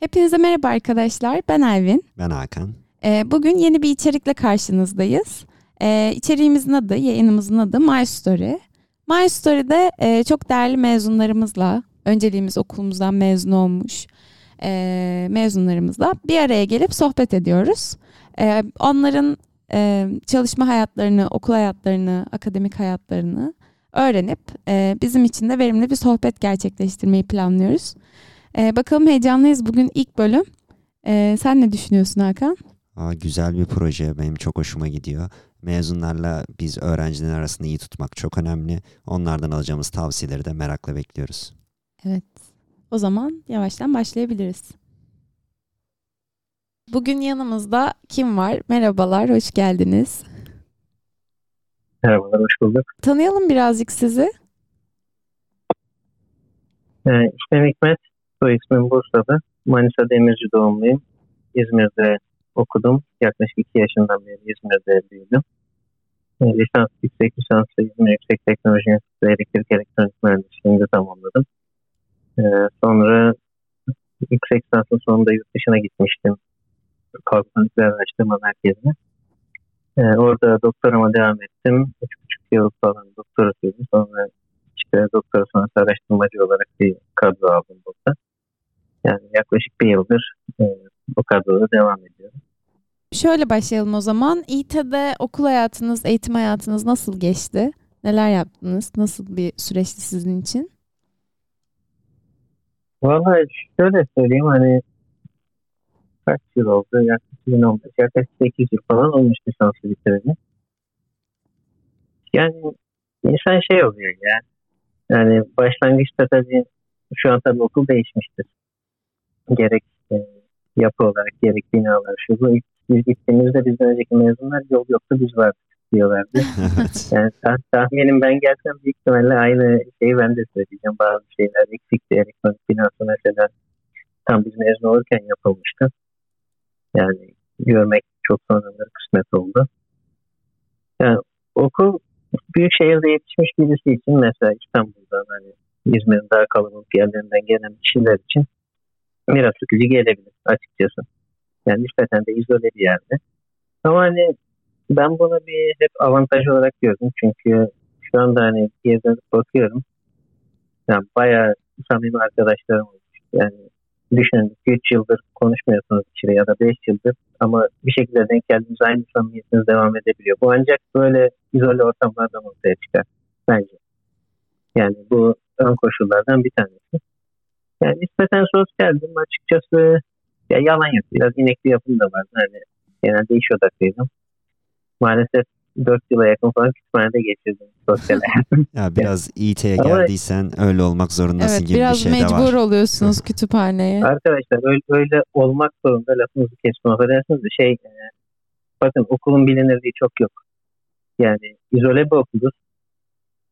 Hepinize merhaba arkadaşlar. Ben Elvin. Ben Hakan. Ee, bugün yeni bir içerikle karşınızdayız. Ee, içeriğimizin adı, yayınımızın adı My Story. My Story'de e, çok değerli mezunlarımızla, önceliğimiz okulumuzdan mezun olmuş e, mezunlarımızla bir araya gelip sohbet ediyoruz. E, onların e, çalışma hayatlarını, okul hayatlarını, akademik hayatlarını öğrenip e, bizim için de verimli bir sohbet gerçekleştirmeyi planlıyoruz. E, bakalım heyecanlıyız. Bugün ilk bölüm. E, sen ne düşünüyorsun Hakan? Aa, güzel bir proje. Benim çok hoşuma gidiyor. Mezunlarla biz öğrencilerin arasında iyi tutmak çok önemli. Onlardan alacağımız tavsiyeleri de merakla bekliyoruz. Evet. O zaman yavaştan başlayabiliriz. Bugün yanımızda kim var? Merhabalar, hoş geldiniz. Merhabalar, hoş bulduk. Tanıyalım birazcık sizi. Ee, ismim Hikmet, soy ismim Bursa'da. Manisa Demirci doğumluyum. İzmir'de okudum. Yaklaşık iki yaşından beri İzmir'de büyüdüm. Ee, lisans, yüksek lisansı İzmir Yüksek Teknoloji Enstitüsü Elektrik Elektronik Mühendisliğinde tamamladım. Ee, sonra yüksek lisansın sonunda yurt dışına gitmiştim. Kalkın Araştırma Merkezi'ne. Ee, orada doktorama devam ettim. Üç buçuk yıl falan doktora sürdüm. Sonra işte doktora sonrası araştırmacı olarak bir kadro aldım burada. Yani yaklaşık bir yıldır e, o kadroda devam ediyorum. Şöyle başlayalım o zaman. İT'de okul hayatınız, eğitim hayatınız nasıl geçti? Neler yaptınız? Nasıl bir süreçti sizin için? Valla şöyle söyleyeyim hani kaç yıl oldu? Yaklaşık 2015, yaklaşık 8 yıl falan olmuş lisansı bitirdi. Yani insan şey oluyor ya. Yani başlangıçta tabii şu an tabii okul değişmiştir. Gerek e, yapı olarak gerek binalar şu bu. İlk biz gittiğimizde bizden önceki mezunlar yol yoktu biz vardık diyorlardı. yani tah- tahminim ben gelsem büyük ihtimalle aynı şeyi ben de söyleyeceğim. Bazı şeyler eksikti. Elektronik binası mesela tam biz mezun olurken yapılmıştı. Yani görmek çok sonraları kısmet oldu. Yani okul büyük şehirde yetişmiş birisi için mesela İstanbul'dan hani İzmir'in daha kalabalık yerlerinden gelen kişiler için biraz sıkıcı gelebilir açıkçası. Yani nispeten de izole bir yerde. Ama hani ben bunu bir hep avantaj olarak gördüm. Çünkü şu anda hani geri bakıyorum. Yani bayağı samimi arkadaşlarım olmuş. Yani düşünün 3 yıldır konuşmuyorsunuz içeri ya da 5 yıldır ama bir şekilde denk geldiğiniz aynı samimiyetiniz devam edebiliyor. Bu ancak böyle izole ortamlardan ortaya çıkar bence. Yani bu ön koşullardan bir tanesi. Yani nispeten sosyaldim açıkçası. Ya yalan yok. Biraz inekli yapım da var. Yani genelde iş odaklıydım. Maalesef 4 yıla yakın falan kütüphanede geçirdim sosyal hayatım. ya biraz İT'ye Ama- geldiysen öyle olmak zorundasın Evet, gibi bir biraz şey de mecbur var. oluyorsunuz kütüphaneye. Arkadaşlar öyle, öyle olmak zorunda lafınızı kesme affedersiniz de şey e, bakın okulun bilinirliği çok yok. Yani izole bir okuluz.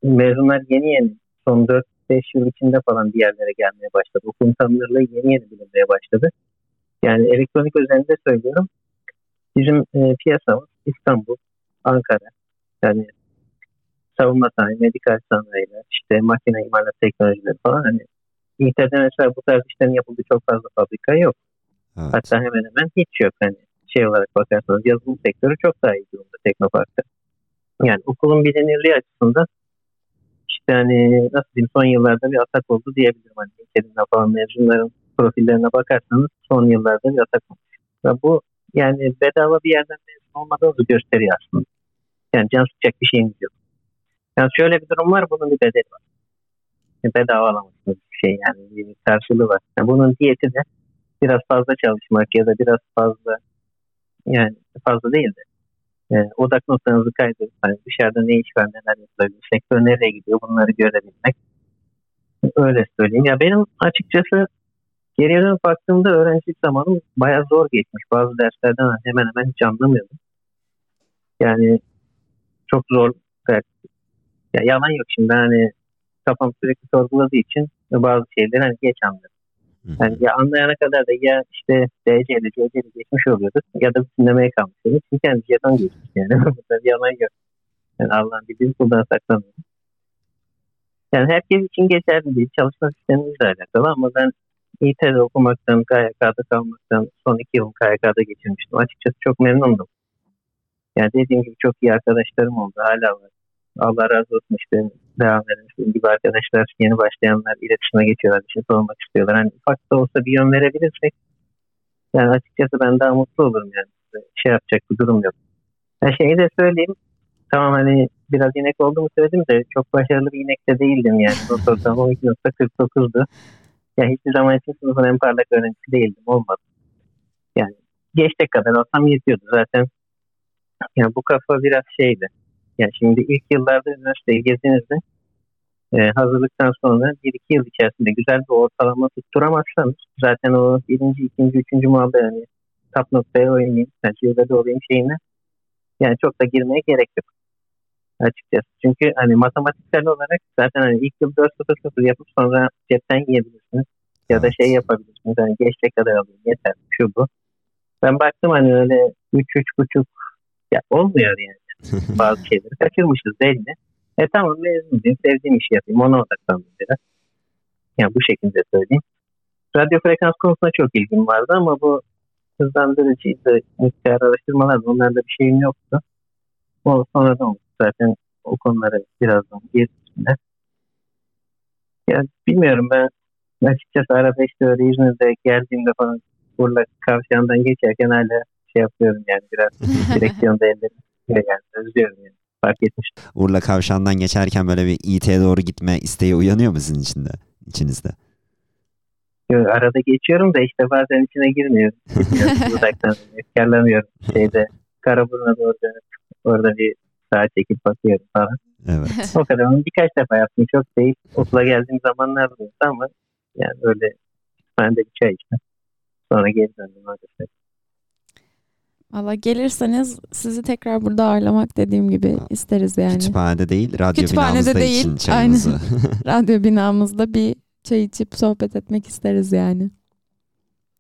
Mezunlar yeni yeni son 4-5 yıl içinde falan bir yerlere gelmeye başladı. Okulun tanınırlığı yeni yeni bilinmeye başladı. Yani elektronik özelinde söylüyorum. Bizim e, piyasamız İstanbul, Ankara. Yani savunma sanayi, medikal sanayiler, işte makine imalat teknolojileri falan hani İT'de mesela bu tarz işlerin yapıldığı çok fazla fabrika yok. Evet. Hatta hemen hemen hiç yok. Hani şey olarak bakarsanız yazılım sektörü çok daha iyi durumda Teknopark'ta. Yani okulun bilinirliği açısından işte hani nasıl diyeyim son yıllarda bir atak oldu diyebilirim. Hani LinkedIn'den falan mezunların profillerine bakarsanız son yıllarda bir atak olmuş. Ve bu yani bedava bir yerden mezun olmadığınızı gösteriyor aslında. Yani can sıkacak bir şeyimiz yok. Yani şöyle bir durum var bunun bir bedeli var. Yani bedava alamazsınız bir şey yani bir karşılığı var. Yani bunun diyeti de biraz fazla çalışmak ya da biraz fazla yani fazla değil de e, odak noktanızı kaydedip hani dışarıda ne iş var neler yapılabilir, sektör nereye gidiyor bunları görebilmek. Öyle söyleyeyim. Ya benim açıkçası geriye dönüp baktığımda öğrencilik zamanım bayağı zor geçmiş. Bazı derslerden hemen hemen hiç anlamıyordum. Yani çok zor ders. Ya yalan yok şimdi hani kafam sürekli sorguladığı için bazı şeyleri hani geç anladım. Yani ya anlayana kadar da ya işte DC'li, CC'li geçmiş oluyordu ya da dinlemeye kalmıştı. Çünkü yani jeton geçmiş yani. Burada bir yalan yok. Yani Allah'ın bildiği kuldan saklamıyor. Yani herkes için geçerli değil. Çalışma sistemimizle alakalı ama ben İT'de okumaktan, KYK'da kalmaktan son iki yıl KYK'da geçirmiştim. Açıkçası çok memnundum. Yani dediğim gibi çok iyi arkadaşlarım oldu. Hala var. Allah razı olsun işte devam eden gibi arkadaşlar yeni başlayanlar iletişime geçiyorlar. Bir şey sormak istiyorlar. Hani ufak da olsa bir yön verebilirsek yani açıkçası ben daha mutlu olurum yani. Şey yapacak bir durum yok. Her şeyi de söyleyeyim. Tamam hani biraz inek olduğumu söyledim de çok başarılı bir inek de değildim yani. Not ortamı 12.49'du. Yani hiçbir zaman için sınıfın en parlak öğrencisi değildim. Olmadı. Yani geçecek kadar olsam yetiyordu. Zaten yani bu kafa biraz şeydi. Yani şimdi ilk yıllarda üniversiteyi gezdiğinizde e, hazırlıktan sonra bir iki yıl içerisinde güzel bir ortalama tutturamazsanız zaten o birinci, ikinci, üçüncü muhabbet yani top noktaya oynayayım, tecrübede olayım şeyine yani çok da girmeye gerek yok açıkçası. Çünkü hani matematiksel olarak zaten hani ilk yıl 4.0 yapıp sonra cepten yiyebilirsiniz. Ya da şey yapabilirsiniz. Hani geçecek kadar alayım yeter şu bu. Ben baktım hani öyle 3 buçuk ya olmuyor yani. Bazı şeyleri kaçırmışız belli. E tamam mezunuyum. Sevdiğim işi yapayım. Ona odaklandım biraz. Yani bu şekilde söyleyeyim. Radyo frekans konusunda çok ilgim vardı ama bu hızlandırıcıydı, miktar araştırmalar onlarda bir şeyim yoktu. O sonradan oldu. Zaten o konuları birazdan girdiğimde. Ya bilmiyorum ben açıkçası arabeşte öyle İzmir'de geldiğimde falan Urla kavşağından geçerken hala şey yapıyorum yani biraz direksiyonda ellerim yani özlüyorum yani fark etmiştim. Urla kavşağından geçerken böyle bir İT'ye doğru gitme isteği uyanıyor mu sizin içinde, içinizde? arada geçiyorum da işte bazen içine girmiyorum. Uzaktan efkarlanıyorum. Şeyde Karaburun'a doğru dönüp orada bir sağa çekip bakıyorum falan. Evet. o kadar. Onu birkaç defa yaptım. Çok değil. Okula geldiğim zamanlar oldu ama yani öyle ben de bir çay içtim. Sonra geri döndüm maalesef. Valla gelirseniz sizi tekrar burada ağırlamak dediğim gibi isteriz yani. Kütüphanede değil, radyo Kütüphanede binamızda değil, için çayınızı. radyo binamızda bir çay içip sohbet etmek isteriz yani.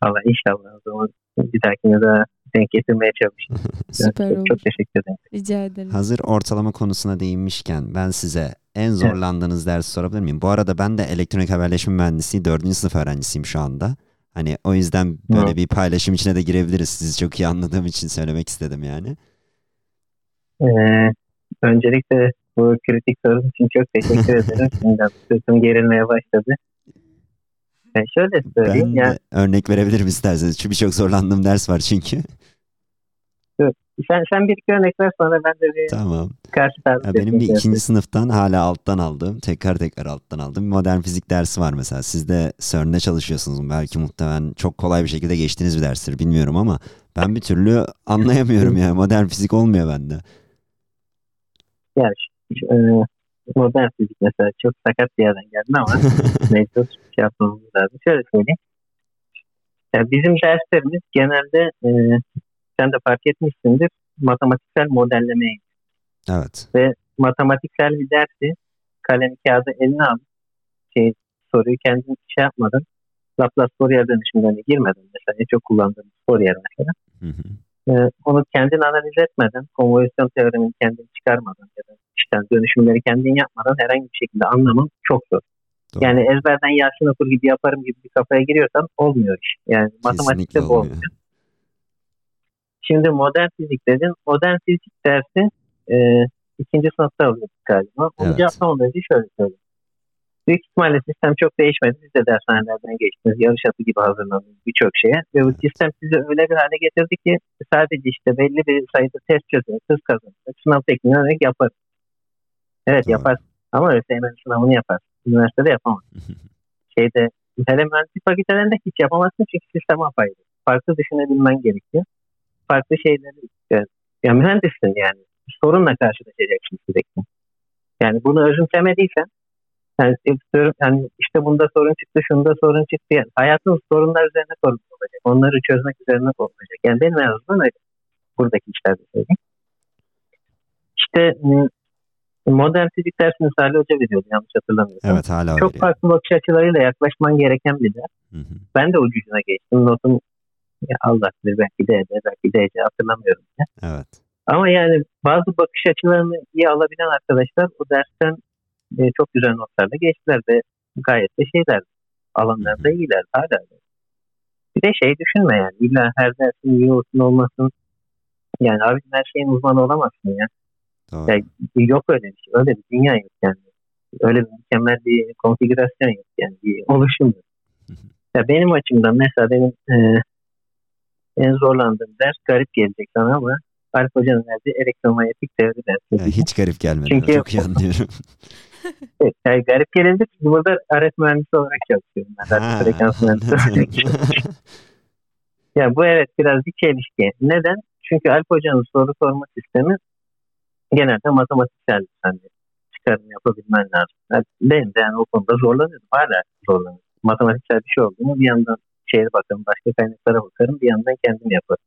Valla inşallah o zaman bir dahakine daha denk getirmeye çalışayım. Süper çok, olur. çok teşekkür ederim. Rica ederim. Hazır ortalama konusuna değinmişken ben size en zorlandığınız dersi sorabilir miyim? Bu arada ben de elektronik haberleşme mühendisliği 4. sınıf öğrencisiyim şu anda. Hani o yüzden böyle bir paylaşım içine de girebiliriz. Sizi çok iyi anladığım için söylemek istedim yani. Ee, öncelikle bu kritik sorun için çok teşekkür ederim. Şimdi sırtım gerilmeye başladı. Yani şöyle söyleyeyim. Ben Yani, örnek verebilirim isterseniz. Çünkü birçok zorlandığım ders var çünkü. Sen, sen bir iki örnek ver sonra ben de bir tamam. karşı taraf Ya benim bir yapayım. ikinci sınıftan hala alttan aldığım, tekrar tekrar alttan aldığım bir modern fizik dersi var mesela. Siz de CERN'de çalışıyorsunuz. Belki muhtemelen çok kolay bir şekilde geçtiğiniz bir derstir bilmiyorum ama ben bir türlü anlayamıyorum yani. Modern fizik olmuyor bende. Yani, e, modern fizik mesela çok sakat bir yerden geldi ama mecbur şey yapmamız lazım. Şöyle söyleyeyim. Yani bizim derslerimiz genelde e, sen de fark etmişsindir matematiksel modellemeye evet. matematiksel bir dersi kalem kağıdı eline alıp şey, soruyu kendin şey yapmadan Laplace Fourier dönüşümlerine girmeden mesela en çok kullandığımız Fourier mesela Hı hı. Ee, onu kendin analiz etmeden, konvolüsyon teoremini kendin çıkarmadan ya da işte dönüşümleri kendin yapmadan herhangi bir şekilde anlamam çok zor. Doğru. Yani ezberden Yasin okur gibi yaparım gibi bir kafaya giriyorsan olmuyor iş. Yani matematikte bu olmuyor. olmuyor. Şimdi modern fizik dedin. Modern fizik dersi e, ikinci sınıfta alıyorduk galiba. Onu Evet. cevaplamadan önce şöyle söyleyeyim. Büyük ihtimalle sistem çok değişmedi. Siz de dershanelerden geçtiniz. Yarış atı gibi hazırlandınız birçok şeye. Ve bu sistem sizi öyle bir hale getirdi ki sadece işte belli bir sayıda test çözerek, hız kazanarak, sınav tekniğini öğrenerek yapar. Evet yapar. Ama ÖSYM sınavını yapar. Üniversitede yapamaz. Şeyde hele mühendislik fakültelerinde hiç yapamazsın çünkü sistem apayrı. Farklı düşünebilmen gerekiyor. Farklı şeyleri yani, ya mühendissin yani. Sorunla karşılaşacaksın sürekli. Yani bunu özümsemediysen yani, istiyorum- yani işte bunda sorun çıktı, şunda sorun çıktı. Yani hayatın sorunlar üzerine sorun olacak. Onları çözmek üzerine olacak. Yani benim en azından öyle. Buradaki işlerde söyleyeyim. İşte m, modern fizik dersi misali hoca veriyordu yanlış hatırlamıyorsam. Evet hala Çok öyle. farklı bakış açılarıyla yaklaşman gereken bir ders. Hı hı. Ben de ucuzuna geçtim. Notum ya Allah bilir belki de ede, belki de ece hatırlamıyorum. bile. Evet. Ama yani bazı bakış açılarını iyi alabilen arkadaşlar o dersten e, çok güzel notlarla geçtiler ve gayet de şeyler. alanlarda iyiler hala. Bir de şey düşünme yani illa her dersin iyi olsun olmasın. Yani abi her şeyin uzmanı olamazsın ya. Doğru. Yani yok öyle bir şey. Öyle bir dünya yok yani. Öyle bir mükemmel bir konfigürasyon yok yani. Bir oluşum yok. Ya benim açımdan mesela benim e, en zorlandığım ders garip gelecek sana ama Alp Hoca'nın verdiği elektromanyetik teori dersi. Ya hiç garip gelmedi. Çünkü- Çok iyi anlıyorum. Evet, yani garip gelebilir çünkü burada aret mühendisi olarak çalışıyorum. Ben Ha, frekans mühendisi olarak anladım. çalışıyorum. Ya bu evet biraz bir çelişki. Neden? Çünkü Alp Hoca'nın soru sorma sistemi genelde matematiksel hani çıkarım yapabilmen lazım. Yani benim de yani o konuda zorlanıyorum. Hala zorlanıyorum. Matematiksel bir şey oldu mu bir yandan şeye bakarım, başka kaynaklara bakarım, bir yandan kendim yaparım.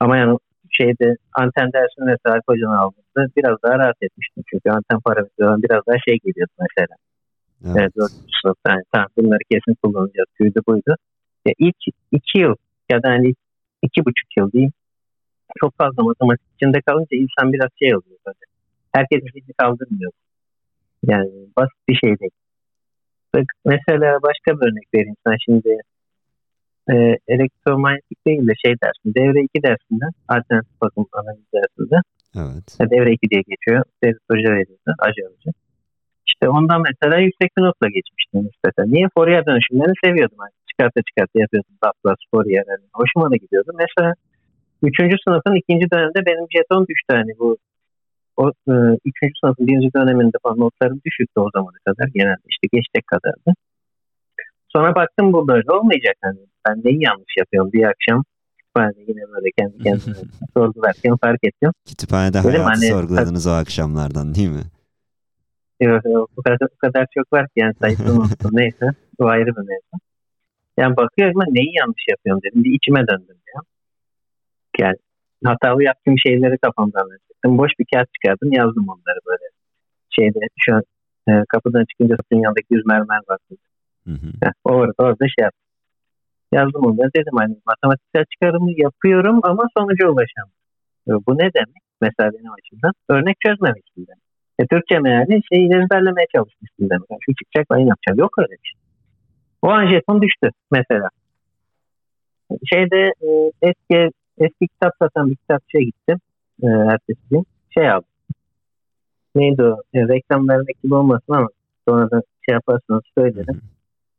Ama yani şeyde anten dersini mesela Alp Hoca'nın aldığımda biraz daha rahat etmiştim. Çünkü anten parametrelerden biraz daha şey geliyordu mesela. Evet. Evet, dördüncü sınıfta yani, tamam bunları kesin kullanacağız. Şuydu buydu. Ya ilk iki yıl ya da hani iki buçuk yıl diyeyim. Çok fazla matematik içinde kalınca insan biraz şey oluyor böyle. Herkes bizi kaldırmıyor. Yani basit bir şey değil. Mesela başka bir örnek vereyim sana şimdi. E, elektromanyetik değil de şey dersin. Devre 2 dersinde alternatif bakım analiz dersinde Evet. devre 2 diye geçiyor. Devre hoca veriyordu. Acı hoca. İşte ondan mesela yüksek bir notla geçmiştim nispeten. Niye? Fourier dönüşümlerini seviyordum. Yani çıkarta çıkarta yapıyordum. Laplace, Fourier. Yani hoşuma da gidiyordu. Mesela 3. sınıfın ikinci döneminde benim jeton düştü. Hani bu o, e, üçüncü sınıfın birinci döneminde falan notlarım düşüktü o zamana kadar. Genelde işte geçtek kadardı. Sonra baktım bu böyle olmayacak. Hani ben neyi yanlış yapıyorum bir akşam. Ben de yine böyle kendi kendime sorgularken fark ettim. Kütüphanede Dedim hayatı hani- sorguladınız o akşamlardan değil mi? Yok, yok, o kadar, o kadar çok var ki yani sayısını unuttum. Neyse. O ayrı bir mevzu. Yani bakıyorum ben neyi yanlış yapıyorum dedim. Bir içime döndüm ya. Yani hatalı yaptığım şeyleri kafamdan çıktım. Boş bir kağıt çıkardım yazdım onları böyle. Şeyde şu an e, kapıdan çıkınca satın yanındaki yüz mermer var. Hı hı. Heh, orada, orada şey yaptım. Yazdım onları dedim hani matematiksel çıkarımı yapıyorum ama sonuca ulaşamıyorum. Bu ne demek? Mesela benim açımdan örnek çözmemiştim demek. E, Türkçe meali şeyi ezberlemeye çalışmıştım demek. Yani şu çıkacak ben yapacağım. Yok öyle bir şey. O an jeton düştü mesela. Şeyde e, eski eski kitap satan bir kitapçıya gittim. E, ertesi gün. Şey aldım. Neydi o? E, reklam vermek gibi olmasın ama sonra da şey yaparsanız söylerim.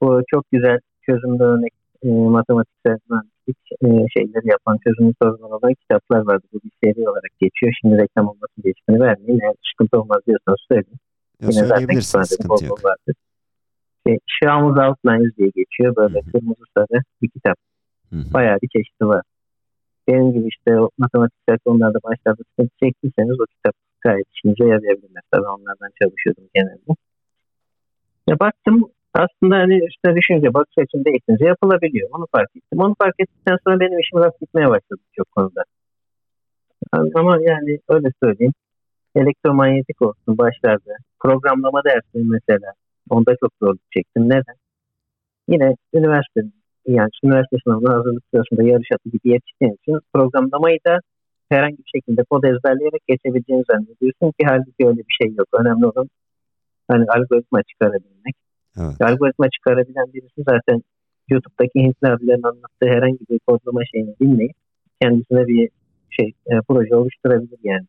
Bu çok güzel çözümlü örnek e, matematiksel mühendislik e, şeyleri yapan çözümlü sorunlar olan kitaplar vardı. Bu bir seri olarak geçiyor. Şimdi reklam olması diye ismini vermeyeyim. Eğer sıkıntı olmaz diyorsanız söyleyin. Ya Yine zaten kütüphanede bol sıkıntı bol yok. vardır. Şey, Şahmuz Outlines diye geçiyor. Böyle Hı hı. kırmızı sarı bir kitap. Hı hı. Bayağı bir çeşidi var. Benim gibi işte o matematiksel konularda başlarda sıkıntı çektiyseniz o kitap gayet işinize yarayabilir. Mesela onlardan çalışıyordum genelde. Ya baktım aslında hani üstüne düşünce bakış açım değiştirince yapılabiliyor. Onu fark ettim. Onu fark ettikten sonra benim işim rast gitmeye başladı çok konuda. Ama yani öyle söyleyeyim. Elektromanyetik olsun başlarda. Programlama dersi mesela. Onda çok zorluk çektim. Neden? Yine üniversite yani üniversite sınavına hazırlık sırasında yarış atı gibi yetiştiğin için programlamayı da herhangi bir şekilde kod ezberleyerek geçebileceğini zannediyorsun ki halbuki öyle bir şey yok. Önemli olan hani algoritma çıkarabilmek. Evet. Algoritma çıkarabilen birisi zaten YouTube'daki Hintli abilerin anlattığı herhangi bir kodlama şeyini dinleyip kendisine bir şey e, proje oluşturabilir yani.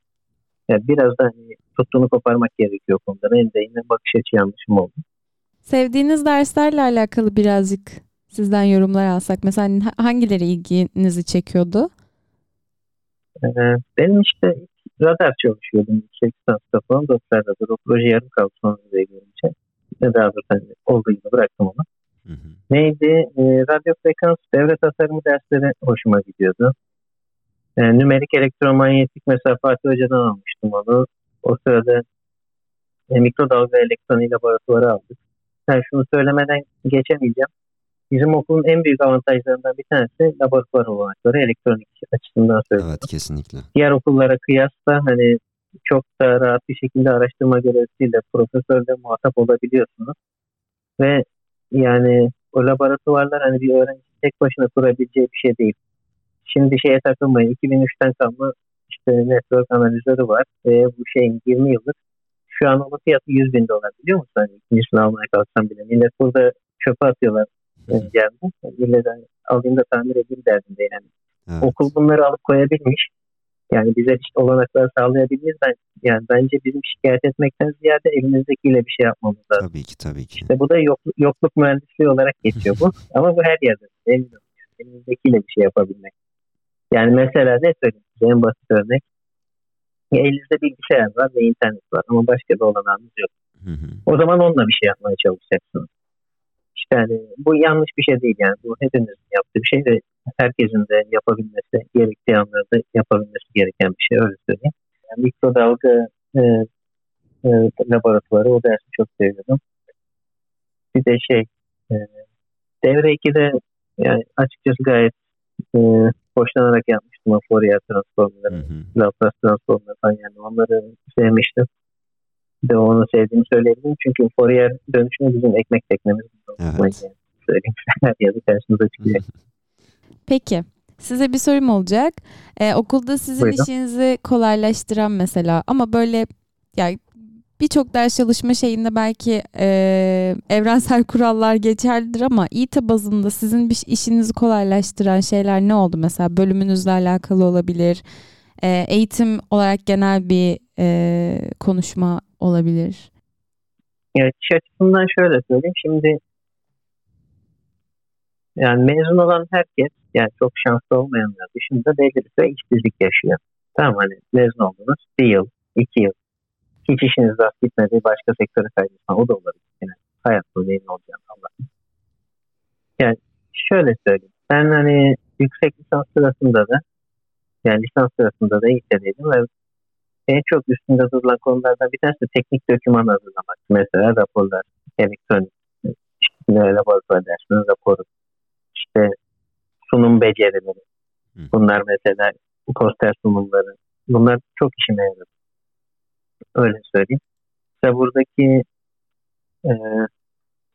yani biraz da hani tuttuğunu koparmak gerekiyor konuda. Benim de yine bakış açı yanlışım oldu. Sevdiğiniz derslerle alakalı birazcık sizden yorumlar alsak. Mesela hani ha- hangileri ilginizi çekiyordu? Ee, benim işte radar çalışıyordum yüksek lisansta falan doktorda da o proje yarım kaldı sonra gelince. Ne daha doğrusu hani olduğu gibi bıraktım onu. Hı hı. Neydi? Ee, radyo frekans devre tasarımı dersleri hoşuma gidiyordu. Ee, nümerik elektromanyetik mesela Fatih Hoca'dan almıştım onu. O sırada e, mikrodalga elektronik laboratuvarı aldık. Yani şunu söylemeden geçemeyeceğim. Bizim okulun en büyük avantajlarından bir tanesi laboratuvar olanakları elektronik açısından söylüyorum Evet kesinlikle. diğer okullara kıyasla hani çok da rahat bir şekilde araştırma görevlisiyle profesörle muhatap olabiliyorsunuz. Ve yani o laboratuvarlar hani bir öğrenci tek başına kurabileceği bir şey değil. Şimdi şeye takılmayın. 2003'ten kalma işte network analizörü var. Ve bu şeyin 20 yıllık. Şu an onun fiyatı 100 bin dolar biliyor musun? Hani ikincisini almaya kalksam bile. Millet burada çöpe atıyorlar geldi. Millet alayım da tamir edeyim derdinde yani. Evet. Okul bunları alıp koyabilmiş. Yani bize olanaklar sağlayabiliriz. Ben, yani bence bizim şikayet etmekten ziyade elimizdekiyle bir şey yapmamız lazım. Tabii ki tabii ki. İşte bu da yokluk, yokluk mühendisliği olarak geçiyor bu. Ama bu her yerde. Eminim. Elimizdekiyle bir şey yapabilmek. Yani mesela ne söyleyeyim en basit örnek. Ya elinizde bilgisayar var ve internet var ama başka bir olanağınız yok. Hı hı. O zaman onunla bir şey yapmaya çalışacaksınız. İşte yani bu yanlış bir şey değil yani. Bu hepimizin yaptığı bir şey ve herkesin de yapabilmesi, gerektiği anlarda yapabilmesi gereken bir şey öyle söyleyeyim. Yani mikrodalga e, e, laboratuvarı o dersi çok seviyordum. Bir de şey e, devre 2'de yani açıkçası gayet e, hoşlanarak yapmıştım o Fourier transformları, Laplace transformları falan yani onları sevmiştim. Bir de onu sevdiğimi söyleyebilirim. Çünkü Fourier dönüşümü bizim ekmek teknemiz. Evet. Yani. Söyleyeyim. Her yerde karşımıza çıkıyor. Peki. Size bir sorum olacak. Ee, okulda sizin Buyurun. işinizi kolaylaştıran mesela ama böyle yani birçok ders çalışma şeyinde belki e, evrensel kurallar geçerlidir ama İT bazında sizin bir işinizi kolaylaştıran şeyler ne oldu? Mesela bölümünüzle alakalı olabilir. E, eğitim olarak genel bir e, konuşma olabilir. Evet, iş açısından şöyle söyleyeyim. Şimdi yani mezun olan herkes yani çok şanslı olmayanlar dışında belli bir işsizlik yaşıyor. Tamam hani mezun oldunuz bir yıl, iki yıl. Hiç işiniz rast gitmedi, başka sektöre kaydınız. O da olabilir. Yani hayat neyin olacağını Allah. Yani şöyle söyleyeyim. Ben hani yüksek lisans sırasında da yani lisans sırasında da İT'deydim ve en çok üstünde durulan konulardan bir tanesi teknik doküman hazırlamak. Mesela raporlar, elektronik, işte laboratuvar dersinin raporu, işte sunum becerileri. Bunlar mesela poster sunumları. Bunlar çok işime yaradı. Öyle söyleyeyim. İşte buradaki e,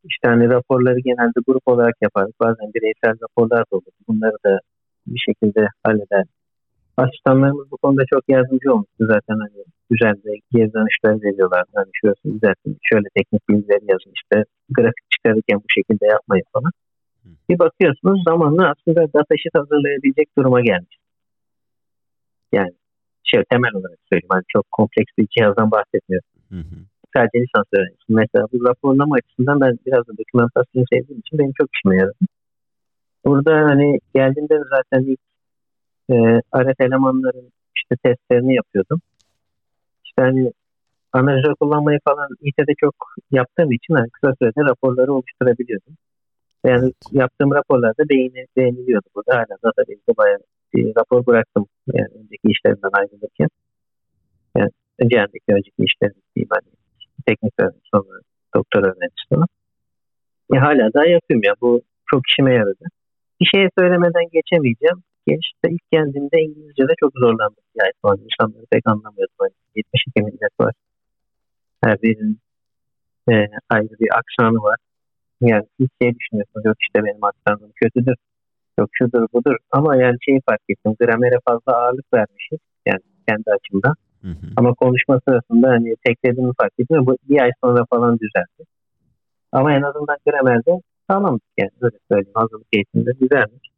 işte hani raporları genelde grup olarak yaparız. Bazen bireysel raporlar da olur. Bunları da bir şekilde halleder. Asistanlarımız bu konuda çok yardımcı olmuştu zaten hani güzel de geri dönüşler veriyorlar. Hani şurası düzeltin, şöyle teknik bilgiler yazın işte grafik çıkarırken bu şekilde yapmayın falan. Bir bakıyorsunuz zamanla aslında datasheet hazırlayabilecek duruma gelmiş. Yani şey temel olarak söyleyeyim. Hani çok kompleks bir cihazdan bahsetmiyorum. Hı hı. Sadece lisans öğrencisi. Mesela bu raporlama açısından ben biraz da dokümantasyonu sevdiğim için benim çok işime yaradı. Burada hani geldiğimde zaten ilk e, RF elemanların işte testlerini yapıyordum. İşte hani analizör kullanmayı falan İT'de çok yaptığım için hani kısa sürede raporları oluşturabiliyordum. Yani yaptığım raporlarda beğeni, beğeniliyordu. Burada hala database'de bayağı bir rapor bıraktım. Yani önceki işlerimden ayrılırken. Yani önce önceki önceki işlerim diyeyim teknik öğrenci sonra doktor öğrencisi falan. E, hala daha yapıyorum ya. Bu çok işime yaradı. Bir şeye söylemeden geçemeyeceğim. Gençte ilk geldiğimde İngilizce'de çok zorlandım. Yani falan insanları pek anlamıyordum. Hani 72 millet var. Her birinin e, ayrı bir aksanı var. Yani hiç şey düşünüyorsunuz yok işte benim aksanım kötüdür. Yok şudur budur. Ama yani şeyi fark ettim. Gramere fazla ağırlık vermişiz. Yani kendi açımdan. Hı hı. Ama konuşma sırasında hani teklediğimi fark ettim. Bu bir ay sonra falan düzeldi. Ama en azından gramerde sağlamdık yani. Öyle söyleyeyim. Hazırlık eğitiminde güzelmiş.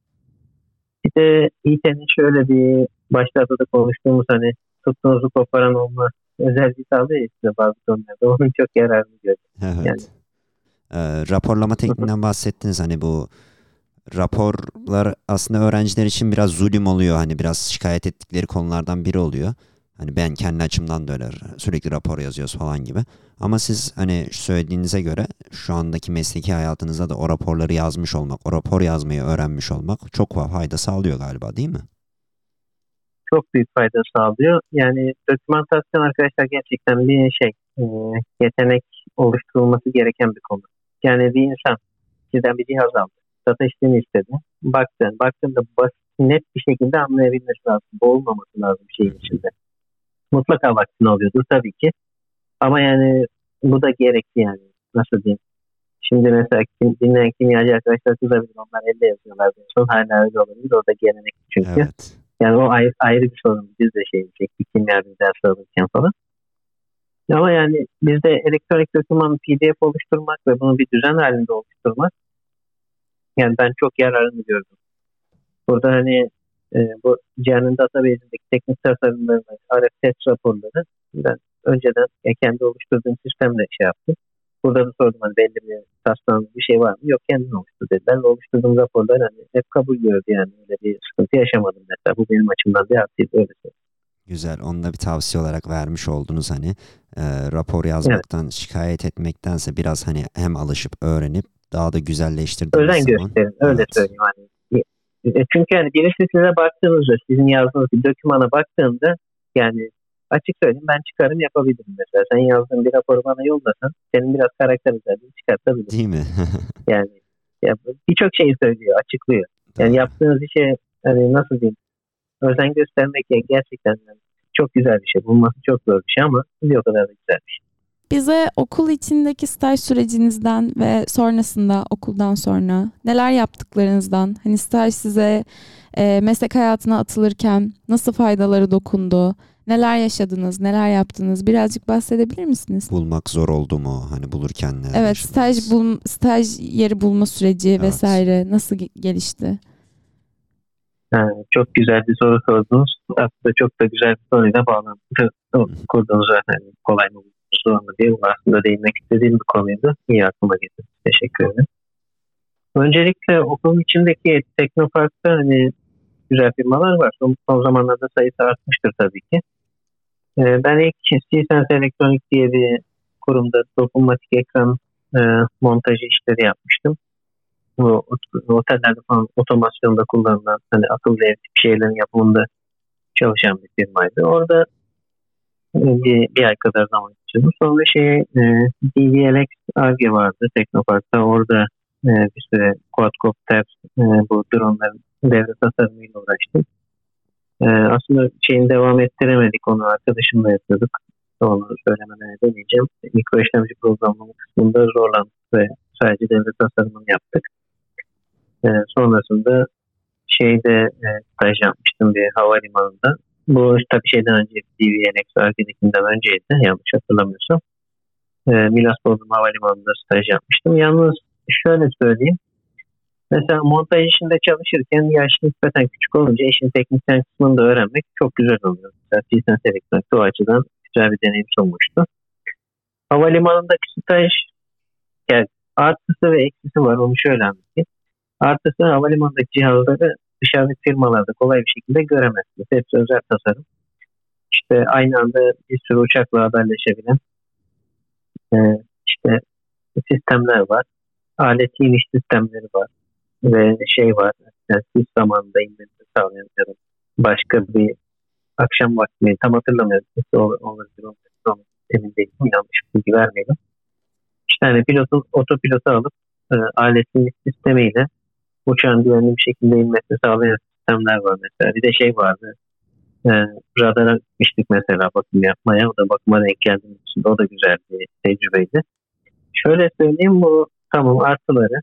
Bir de İT'nin şöyle bir başlarda da konuştuğumuz hani tuttuğunuzu koparan olma özelliği sağlıyor ya size bazı konularda. Onun çok yararını gördüm. Evet. Yani e, raporlama tekniğinden bahsettiniz. Hani bu raporlar aslında öğrenciler için biraz zulüm oluyor. Hani biraz şikayet ettikleri konulardan biri oluyor. Hani ben kendi açımdan da öyle sürekli rapor yazıyoruz falan gibi. Ama siz hani söylediğinize göre şu andaki mesleki hayatınızda da o raporları yazmış olmak, o rapor yazmayı öğrenmiş olmak çok fayda sağlıyor galiba değil mi? Çok büyük fayda sağlıyor. Yani dokümantasyon arkadaşlar gerçekten bir şey, yetenek oluşturulması gereken bir konu. Yani bir insan sizden bir cihaz aldı. İşlemi istedi. Baktın. Baktığında basit, net bir şekilde anlayabilmesi lazım. Boğulmaması lazım şeyin içinde. Mutlaka vaktini alıyordur tabii ki. Ama yani bu da gerekli yani. Nasıl diyeyim? Şimdi mesela kim, dinleyen kimyacı arkadaşlar kızabilir. Onlar elde yazıyorlar. Son hala öyle olabilir. O da gelenek çünkü. Evet. Yani o ayrı, ayrı bir sorun. Biz de şey kimya bir ders alırken falan. Ama yani bizde elektronik doküman PDF oluşturmak ve bunu bir düzen halinde oluşturmak yani ben çok yararını gördüm. Burada hani e, bu Cihan'ın database'indeki teknik tasarımlarını, RF test raporları ben önceden ya kendi oluşturduğum sistemle şey yaptım. Burada da sordum hani belli bir tasarım bir şey var mı? Yok kendin oluştur dediler. Oluşturduğum raporlar hani hep kabul gördü yani. Öyle bir sıkıntı yaşamadım mesela. Bu benim açımdan bir artıydı öyle söyleyeyim. Güzel. Onu da bir tavsiye olarak vermiş oldunuz hani e, rapor yazmaktan evet. şikayet etmektense biraz hani hem alışıp öğrenip daha da güzelleştirdiğiniz Özen zaman. gösterin. Öyle evet. söyleyeyim. Hani. E, çünkü yani birisi size baktığınızda sizin yazdığınız bir dokümana baktığında yani açık söyleyeyim ben çıkarım yapabilirim mesela. Sen yazdığın bir raporu bana yollasan senin biraz karakter özelliğini çıkartabilirim. Değil mi? yani ya, birçok şeyi söylüyor, açıklıyor. Yani yaptığınız işe hani nasıl diyeyim özen göstermek ya gerçekten çok güzel bir şey. Bulması çok zor bir şey ama bir o kadar da güzel bir şey. Bize okul içindeki staj sürecinizden ve sonrasında okuldan sonra neler yaptıklarınızdan, hani staj size e, meslek hayatına atılırken nasıl faydaları dokundu, neler yaşadınız, neler yaptınız birazcık bahsedebilir misiniz? Bulmak zor oldu mu? Hani bulurken ne Evet, staj bul staj yeri bulma süreci evet. vesaire nasıl gelişti? Çok güzel bir soru sordunuz. Aslında çok da güzel bir soruyla bağlantı kurdunuz zaten. Kolay mı zor mu diye aslında değinmek istediğim bir konuydu. İyi aklıma getirdi. Teşekkür ederim. Öncelikle okulun içindeki Teknopark'ta hani güzel firmalar var. Son, son zamanlarda sayısı artmıştır tabii ki. Ee, ben ilk Siemens Elektronik diye bir kurumda dokunmatik ekran e, montajı işleri yapmıştım. Bu otellerde falan otomasyonda kullanılan hani akıllı ev tip şeylerin yapımında çalışan bir firmaydı. Orada e, bir, bir ay kadar zaman geçirdim. Sonra şey e, DVLX ARGE vardı Teknopark'ta. Orada e, bir süre quadcopter e, bu dronların devre tasarımıyla uğraştım. E, aslında şeyini devam ettiremedik onu arkadaşımla yapıyorduk. Onu söylemeden edemeyeceğim. Mikro işlemci programlama kısmında zorlandık ve sadece devre tasarımını yaptık. E, sonrasında şeyde e, staj yapmıştım bir havalimanında. Bu tabii şeyden önce DVNX arkedekinden önceydi yanlış hatırlamıyorsam. E, Milas Bodrum Havalimanı'nda staj yapmıştım. Yalnız şöyle söyleyeyim. Mesela montaj işinde çalışırken yaş nispeten küçük olunca işin teknisyen kısmını da öğrenmek çok güzel oluyor. Mesela Tilsen Elektronik o açıdan güzel bir deneyim sunmuştu. Havalimanındaki staj yani artısı ve eksisi var onu şöyle anlatayım. Artısı havalimanındaki cihazları dışarıdaki firmalarda kolay bir şekilde göremezsiniz. Hepsi özel tasarım. İşte aynı anda bir sürü uçakla haberleşebilen e, işte sistemler var. Aleti iniş sistemleri var. Ve şey var. Yani siz zamanında inmenizi sağlayan başka bir akşam vakti tam hatırlamıyorum. Olabilir, olabilir, olabilir. Emin değilim. Yanlış bilgi vermeyelim. İşte hani pilotun otopilotu alıp e, aletin sistemiyle uçağın güvenli bir şekilde inmesini sağlayan sistemler var mesela. Bir de şey vardı. E, radara gitmiştik mesela bakım yapmaya. O da bakıma denk geldiğimiz için o da güzel bir tecrübeydi. Şöyle söyleyeyim bu tamam artıları.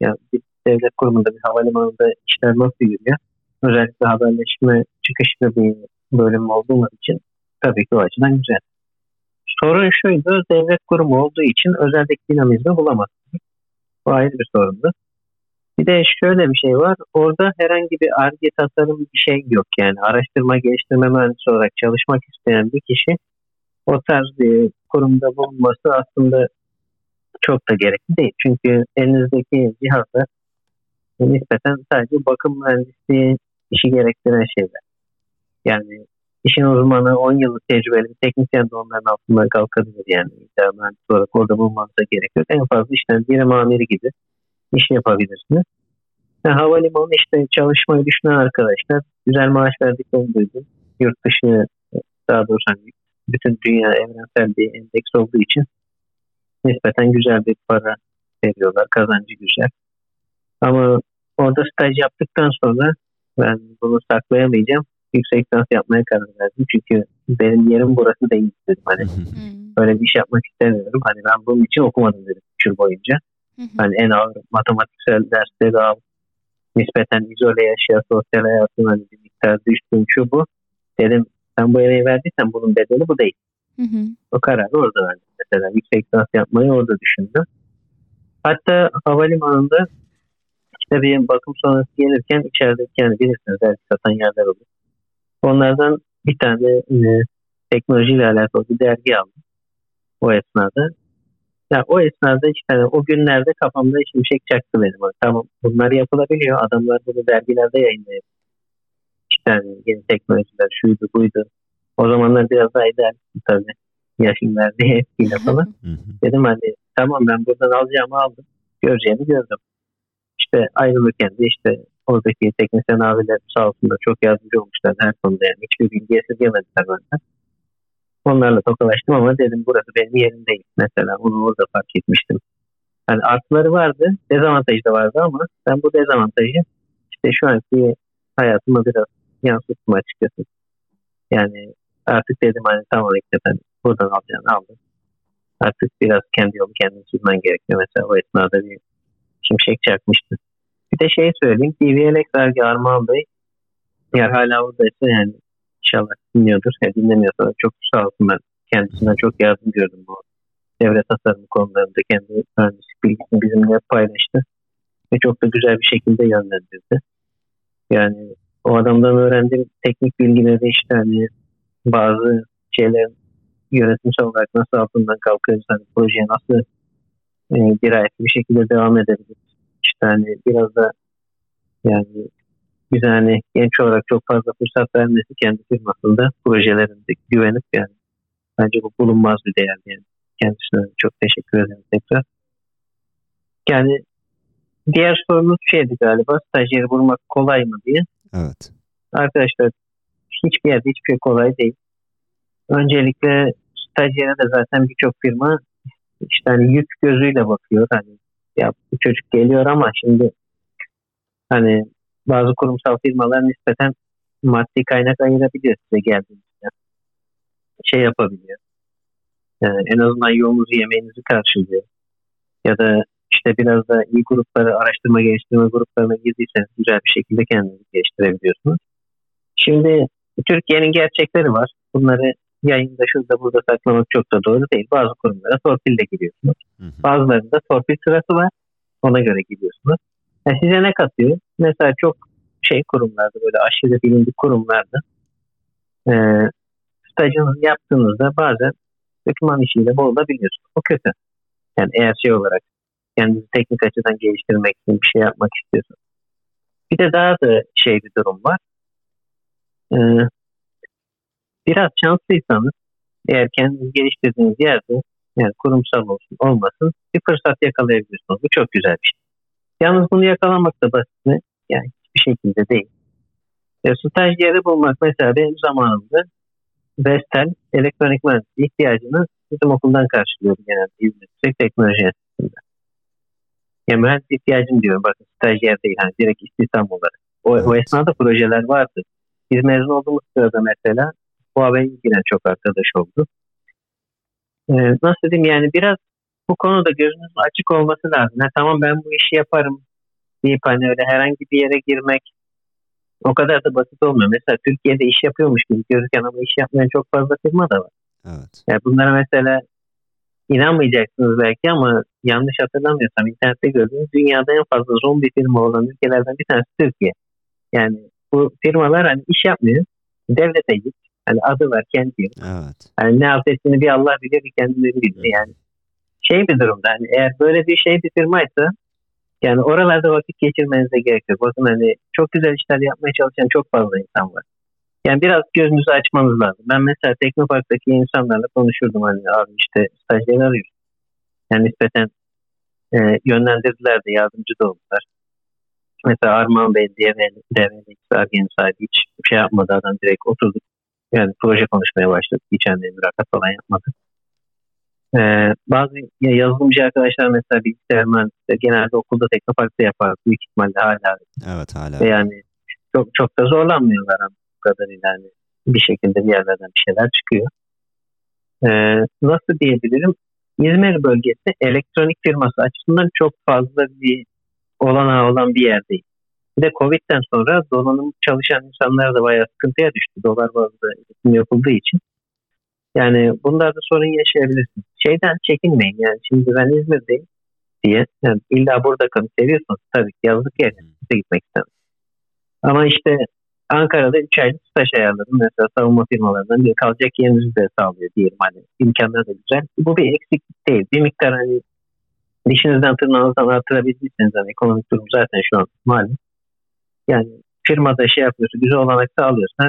Yani bir devlet kurumunda bir havalimanında işler nasıl yürüyor? Özellikle haberleşme çıkışlı bir bölüm olduğumuz için tabii ki o açıdan güzel. Sorun şuydu, devlet kurumu olduğu için özeldeki dinamizmi bulamazsınız. Bu ayrı bir sorundu. Bir de şöyle bir şey var. Orada herhangi bir ARGE tasarım bir şey yok. Yani araştırma geliştirme mühendisi olarak çalışmak isteyen bir kişi o tarz bir kurumda bulunması aslında çok da gerekli değil. Çünkü elinizdeki cihazlar nispeten sadece bakım mühendisliği işi gerektiren şeyler. Yani işin uzmanı 10 yıllık tecrübeli bir teknisyen de onların altında kalkabilir yani. İddia olarak orada bulmanıza gerek yok. En fazla işten birim amiri gibi iş yapabilirsiniz. Yani havalimanı işte çalışmayı düşünen arkadaşlar güzel maaş verdiklerini duydum. Yurt dışı daha doğrusu hani bütün dünya evrensel bir endeks olduğu için nispeten güzel bir para veriyorlar. Kazancı güzel. Ama orada staj yaptıktan sonra ben bunu saklayamayacağım. Yüksek lisans yapmaya karar verdim. Çünkü benim yerim burası değil dedim. Hani böyle bir iş yapmak istemiyorum. Hani ben bunun için okumadım dedim 3 yıl boyunca. Hani en ağır matematiksel dersleri al, nispeten izole yaşayan sosyal hayatın hani bir miktar düştüğüm şu bu. Dedim sen bu emeği verdiysen bunun bedeli bu değil. Hı hı. O kararı orada verdim. Mesela yüksek lisans yapmayı orada düşündüm. Hatta havalimanında işte bir bakım sonrası gelirken içeride yani bilirsiniz belki satan yerler olur. Onlardan bir tane e, teknolojiyle alakalı bir dergi aldım o esnada. Ya o esnada işte hani o günlerde kafamda şimşek çaktı benim. Tamam bunlar yapılabiliyor. Adamlar bunu dergilerde yayınlayabiliyor. İşte hani yeni teknolojiler şuydu buydu. O zamanlar biraz daha idealistim tabii. Yaşım verdiği etkiyle falan. Dedim hani tamam ben buradan alacağımı aldım. Göreceğimi gördüm. İşte ayrılırken de işte oradaki teknisyen abiler sağ olsunlar çok yardımcı olmuşlar her konuda yani. Hiçbir bilgi esirgemediler benden. Onlarla tokalaştım ama dedim burası benim yerim değil. Mesela onu orada fark etmiştim. Hani artıları vardı, dezavantajı da vardı ama ben bu dezavantajı işte şu anki hayatıma biraz yansıttım açıkçası. Yani artık dedim hani tamam işte ben buradan alacağını aldım. Artık biraz kendi yolu kendini sürmen gerekiyor. Mesela o esnada bir şimşek çakmıştı. Bir de şey söyleyeyim. TVLX vergi Armağan Bey eğer hala oradaysa yani inşallah dinliyordur. Ya dinlemiyorsa çok sağ olsun ben kendisinden çok yardım gördüm bu devlet tasarımı konularında kendi mühendislik bilgisini bizimle paylaştı. Ve çok da güzel bir şekilde yönlendirdi. Yani o adamdan öğrendiğim teknik bilgileri işte hani bazı şeylerin yönetimsel olarak nasıl altından kalkıyoruz, hani projeye nasıl e, dirayetli bir şekilde devam edebiliriz. İşte hani biraz da yani bize hani genç olarak çok fazla fırsat vermesi kendi firmasında projelerinde güvenip yani bence bu bulunmaz bir değer yani. Kendisine çok teşekkür ederim tekrar. Yani diğer sorunuz şeydi galiba stajyeri bulmak kolay mı diye. Evet. Arkadaşlar hiçbir yerde hiçbir şey kolay değil. Öncelikle stajyere de zaten birçok firma işte hani yük gözüyle bakıyor. Hani ya bu çocuk geliyor ama şimdi hani bazı kurumsal firmalar nispeten maddi kaynak ayırabiliyor size geldiğinizde. Şey yapabiliyor. Yani en azından yolunuzu yemeğinizi karşılıyor. Ya da işte biraz da iyi grupları, araştırma geliştirme gruplarına girdiyseniz güzel bir şekilde kendinizi geliştirebiliyorsunuz. Şimdi Türkiye'nin gerçekleri var. Bunları yayında şurada burada saklamak çok da doğru değil. Bazı kurumlara torpille giriyorsunuz. Hı hı. Bazılarında torpil sırası var. Ona göre gidiyorsunuz. Yani size ne katıyor? Mesela çok şey kurumlarda böyle aşırı bilindik kurumlarda e, stajınızı yaptığınızda bazen doküman işiyle boğulabiliyorsunuz. O kötü. Yani eğer şey olarak kendinizi teknik açıdan geliştirmek için bir şey yapmak istiyorsunuz. Bir de daha da şey bir durum var. Ee, biraz şanslıysanız eğer kendinizi geliştirdiğiniz yerde yani kurumsal olsun olmasın bir fırsat yakalayabiliyorsunuz. Bu çok güzel bir şey. Yalnız bunu yakalamak da basit mi? Yani hiçbir şekilde değil. E, stajyeri bulmak mesela benim zamanımda Vestel elektronik mühendisliği ihtiyacını bizim okuldan karşılıyordu genelde İzmir Yüksek Teknoloji Enstitüsü'nde. Ya mühendis ihtiyacım diyorum bakın stajyer değil hani direkt istihdam olarak. O, evet. o esnada projeler vardı. Biz mezun olduğumuz sırada mesela Huawei'ye giren çok arkadaş oldu. Ee, nasıl diyeyim yani biraz bu konuda gözünüzün açık olması lazım. Ha, tamam ben bu işi yaparım deyip hani öyle herhangi bir yere girmek o kadar da basit olmuyor. Mesela Türkiye'de iş yapıyormuş gibi gözüken ama iş yapmayan çok fazla firma da var. Evet. Yani bunlara mesela inanmayacaksınız belki ama yanlış hatırlamıyorsam internette gördüğünüz dünyada en fazla zombi firma olan ülkelerden bir tanesi Türkiye. Yani bu firmalar hani iş yapmıyor. Devlete git. Hani adı var kendi yok. Evet. Yani ne affettiğini bir Allah bilir bir kendileri bilir. Yani şey bir durumda hani eğer böyle bir şey bir firmaysa yani oralarda vakit geçirmenize gerek yok. Bakın hani çok güzel işler yapmaya çalışan çok fazla insan var. Yani biraz gözünüzü açmanız lazım. Ben mesela Teknopark'taki insanlarla konuşurdum hani abi işte stajyer arıyoruz. Yani nispeten e, yönlendirdiler de yardımcı da oldular. Mesela Arman Bey DV'nin Argen sahibi hiç şey yapmadı adam direkt oturduk. Yani proje konuşmaya başladık. Geçen de mürakat falan yapmadı. Ee, bazı yazılımcı arkadaşlar mesela bilgisayar mühendisleri genelde okulda teknoparkta yapar. Büyük ihtimalle hala. Evet hala. Ve yani çok çok da zorlanmıyorlar bu kadarıyla. Yani bir şekilde bir yerlerden bir şeyler çıkıyor. Ee, nasıl diyebilirim? İzmir bölgesi elektronik firması açısından çok fazla bir olanağı olan bir yer değil. Bir de Covid'den sonra donanım çalışan insanlar da bayağı sıkıntıya düştü. Dolar bazlı yapıldığı için. Yani bunlarda sorun yaşayabilirsiniz. Şeyden çekinmeyin yani şimdi ben İzmir'deyim diye. Yani illa burada kalıp seviyorsunuz tabii ki yazlık yerine gitmek istemem. Ama işte Ankara'da 3 aylık staj ayarladım. Mesela savunma firmalarından bir kalacak yerinizi de sağlıyor diyelim. Hani imkanları da güzel. Bu bir eksiklik değil. Bir miktar hani dişinizden tırnağınızdan artırabildiyseniz hani ekonomik durum zaten şu an malum. Yani firmada şey yapıyorsa, güzel olanak sağlıyorsa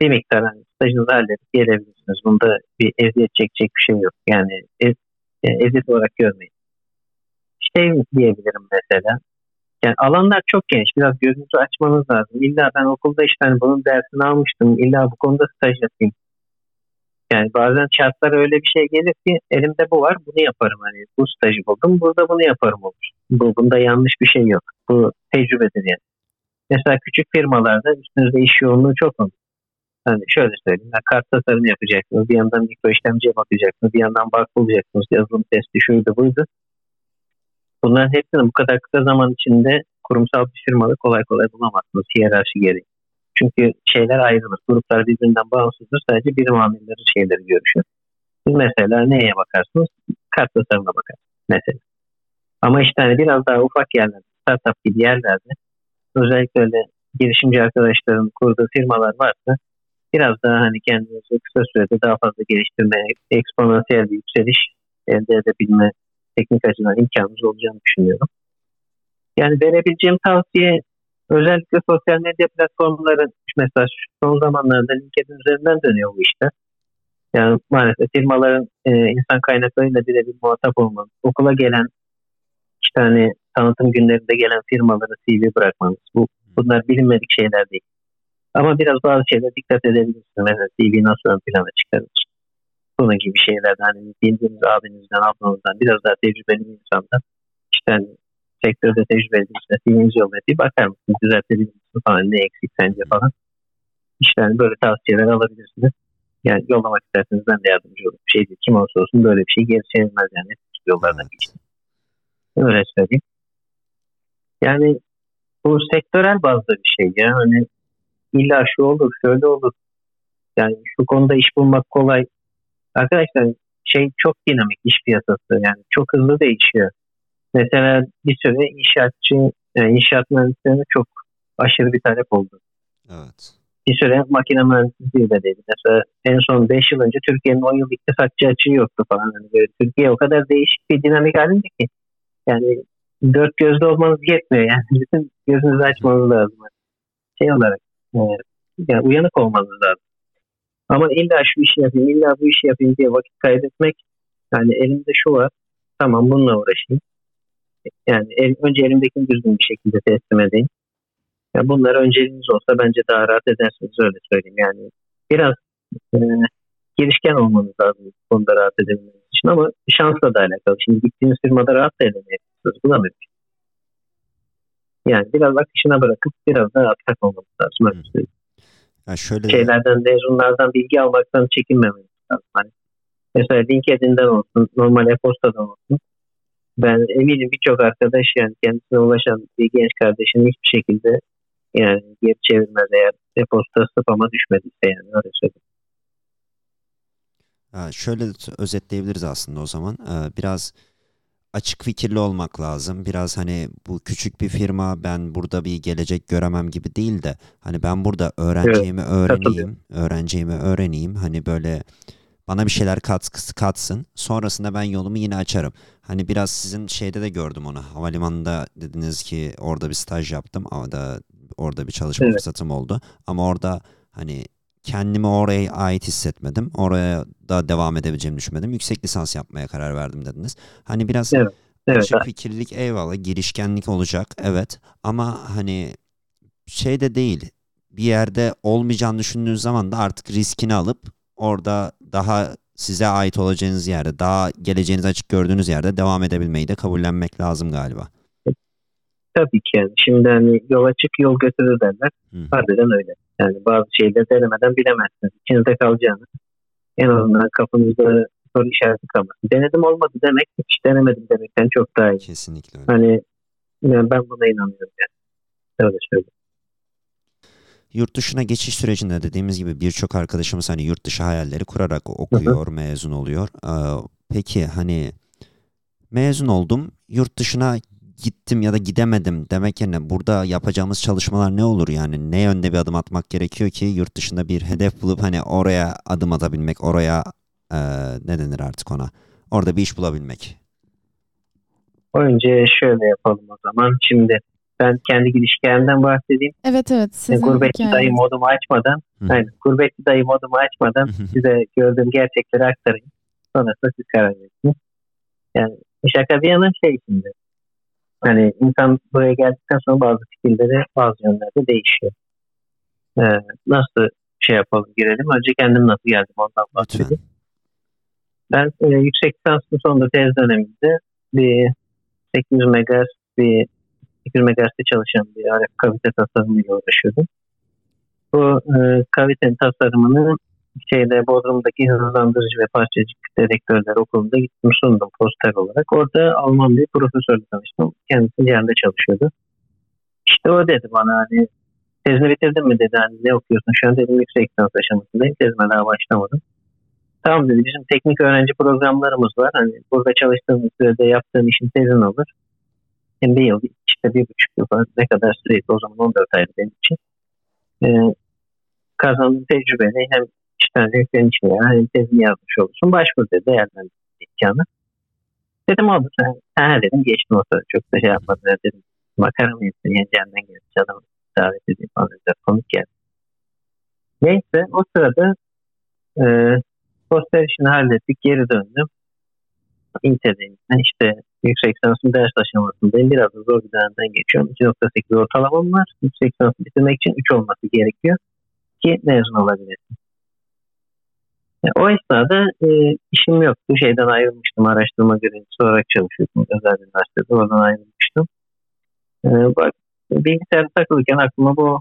bir miktar hani stajınızı halledip gelebilirsiniz. Bunda bir eziyet çekecek bir şey yok. Yani ez, yani eziyet olarak görmeyin. Şey diyebilirim mesela. Yani alanlar çok geniş. Biraz gözünüzü açmanız lazım. İlla ben okulda işte hani bunun dersini almıştım. İlla bu konuda staj yapayım. Yani bazen şartlar öyle bir şey gelir ki elimde bu var bunu yaparım. Hani bu stajı buldum burada bunu yaparım olur. Bu, bunda yanlış bir şey yok. Bu tecrübedir yani. Mesela küçük firmalarda üstünüzde iş yoğunluğu çok olur. Hani şöyle söyleyeyim. Yani kart tasarımı yapacaksınız. Bir yandan mikro işlemciye bakacaksınız. Bir yandan bak bulacaksınız. Yazılım testi şuydu buydu. Bunların hepsini bu kadar kısa zaman içinde kurumsal bir firmada kolay kolay bulamazsınız hiyerarşi gereği. Çünkü şeyler ayrılır. Gruplar birbirinden bağımsızdır. Sadece birim amirleri şeyleri görüşür. Siz mesela neye bakarsınız? Kart tasarımına bakarsınız mesela. Ama işte hani biraz daha ufak yerlerde, startup gibi yerlerde özellikle öyle girişimci arkadaşların kurduğu firmalar varsa biraz daha hani kendinizi kısa sürede daha fazla geliştirme, eksponansiyel bir yükseliş elde edebilme teknik açıdan imkanımız olacağını düşünüyorum. Yani verebileceğim tavsiye özellikle sosyal medya platformları mesela son zamanlarda LinkedIn üzerinden dönüyor bu işler. Yani maalesef firmaların e, insan kaynaklarıyla birebir muhatap olmanız, okula gelen işte hani tanıtım günlerinde gelen firmalara CV bırakmanız. Bu, bunlar bilinmedik şeyler değil. Ama biraz bazı şeyler dikkat edebilirsiniz. Mesela CV nasıl ön plana çıkarılır? Bunun gibi şeylerden hani bildiğiniz abinizden, ablanızdan biraz daha tecrübeli bir insandan işte hani sektörde tecrübeli birisine CV'nizi yollayıp bir bakar mısınız? Düzeltebilir misiniz falan ne eksik sence falan. İşte hani böyle tavsiyeler alabilirsiniz. Yani yollamak isterseniz ben de yardımcı olurum. Şey değil. Kim olursa olsun böyle bir şey geri çevirmez yani. Yollardan geçti. Öyle söyleyeyim. Yani bu sektörel bazda bir şey ya. Hani illa şu olur, şöyle olur. Yani şu konuda iş bulmak kolay. Arkadaşlar şey çok dinamik iş piyasası. Yani çok hızlı değişiyor. Mesela bir süre inşaatçı, yani inşaat mühendislerine çok aşırı bir talep oldu. Evet. Bir süre makine mühendisliği de dedi. Mesela en son 5 yıl önce Türkiye'nin 10 yıl iktisatçı açığı yoktu falan. Yani böyle Türkiye o kadar değişik bir dinamik halinde ki. Yani dört gözlü olmanız yetmiyor yani. Bütün gözünüzü açmanız lazım. Şey olarak e, yani uyanık olmanız lazım. Ama illa şu işi yapayım, illa bu işi yapayım diye vakit kaybetmek yani elimde şu var. Tamam bununla uğraşayım. Yani el, önce elimdekini düzgün bir şekilde teslim edeyim. Yani bunlar önceliğiniz olsa bence daha rahat edersiniz öyle söyleyeyim. Yani biraz e, girişken olmanız lazım bu konuda rahat edebilmeniz için ama şansla da alakalı. Şimdi gittiğiniz firmada rahat da edemeyebilirsiniz. Bu da mümkün. Yani biraz akışına bırakıp biraz daha atsak olmanız lazım. Öyle söyleyeyim. Yani şöyle Şeylerden, mezunlardan bilgi almaktan çekinmemeniz lazım. Hani mesela LinkedIn'den olsun, normal e-postadan olsun. Ben eminim birçok arkadaş yani kendisine ulaşan bir genç kardeşini hiçbir şekilde yani geri çevirmez eğer e-posta spama düşmediyse yani öyle söyleyeyim. Şöyle özetleyebiliriz aslında o zaman. Ee, biraz açık fikirli olmak lazım. Biraz hani bu küçük bir firma ben burada bir gelecek göremem gibi değil de hani ben burada öğreneceğimi evet, öğreneyim, öğreneceğimi öğreneyim. Hani böyle bana bir şeyler kat, katsın. Sonrasında ben yolumu yine açarım. Hani biraz sizin şeyde de gördüm onu. Havalimanında dediniz ki orada bir staj yaptım. Orada orada bir çalışma evet. fırsatım oldu. Ama orada hani kendimi oraya ait hissetmedim. Oraya da devam edebileceğimi düşünmedim. Yüksek lisans yapmaya karar verdim dediniz. Hani biraz evet. Evet, açık fikirlilik eyvallah, girişkenlik olacak evet ama hani şey de değil bir yerde olmayacağını düşündüğünüz zaman da artık riskini alıp orada daha size ait olacağınız yerde, daha geleceğiniz açık gördüğünüz yerde devam edebilmeyi de kabullenmek lazım galiba. Tabii ki yani. Şimdi hani yol açık yol götürür derler. Hı. Harbiden öyle. Yani bazı şeyleri denemeden bilemezsiniz. İçinizde kalacağını. En azından kapınızda soru işareti kalmasın. Denedim olmadı demek hiç denemedim demekten çok daha iyi. Kesinlikle öyle. Hani yani ben buna inanıyorum yani. Öyle söyleyeyim. yurt dışına geçiş sürecinde dediğimiz gibi birçok arkadaşımız hani yurt dışı hayalleri kurarak okuyor, mezun oluyor. Ee, peki hani mezun oldum, yurt dışına gittim ya da gidemedim demek yerine burada yapacağımız çalışmalar ne olur yani ne yönde bir adım atmak gerekiyor ki yurt dışında bir hedef bulup hani oraya adım atabilmek oraya e, ne denir artık ona orada bir iş bulabilmek. Önce şöyle yapalım o zaman şimdi ben kendi gidiş hikayemden bahsedeyim. Evet evet. Sizin gurbetçi dayı modumu açmadan, Hı. yani gurbetçi dayı modumu açmadan size gördüğüm gerçekleri aktarayım. Sonrasında siz karar verirsiniz. Yani şaka bir yana şey şimdi. Hani insan buraya geldikten sonra bazı fikirleri bazı yönlerde değişiyor. Ee, nasıl şey yapalım girelim. Önce kendim nasıl geldim ondan bahsedeyim. Ben e, yüksek lisansın sonunda tez döneminde bir 800 MHz bir 800 MHz'de çalışan bir RF kavite tasarımıyla uğraşıyordum. Bu e, kavitenin tasarımını şeyde Bodrum'daki hızlandırıcı ve parçacık dedektörler okulunda gittim sundum poster olarak. Orada Alman bir profesörle tanıştım. Kendisi yerinde çalışıyordu. İşte o dedi bana hani tezini bitirdin mi dedi hani ne okuyorsun? Şu an dedim yüksek lisans aşamasındayım. Tezime daha başlamadım. Tamam dedi bizim teknik öğrenci programlarımız var. Hani burada çalıştığımız sürede yaptığın işin tezin olur. Hem bir yıl işte bir buçuk yıl falan ne kadar süreydi o zaman 14 aydı benim için. Ee, kazandığım tecrübeyle hem işte senin için yani hem tezini yazmış olursun. Başvur dedi değerlendir imkanı. Dedim oldu sen. Ha dedim geçtim o sırada çok da şey yapmadılar dedim. Makara mı yaptın yeneceğinden gelmiş adam davet edeyim falan biraz komik geldi. Neyse o sırada e, poster işini hallettik geri döndüm. İnternet'in işte yüksek lisansın ders aşamasındayım. Biraz da zor bir dönemden geçiyorum. 2.8 ortalamam var. Yüksek lisansı bitirmek için 3 olması gerekiyor ki mezun olabilesin. E, o esnada e, işim yoktu. Şeyden ayrılmıştım. Araştırma görevlisi olarak çalışıyordum. Özel üniversitede. Oradan ayrılmıştım. E, bak bilgisayarda takılırken aklıma bu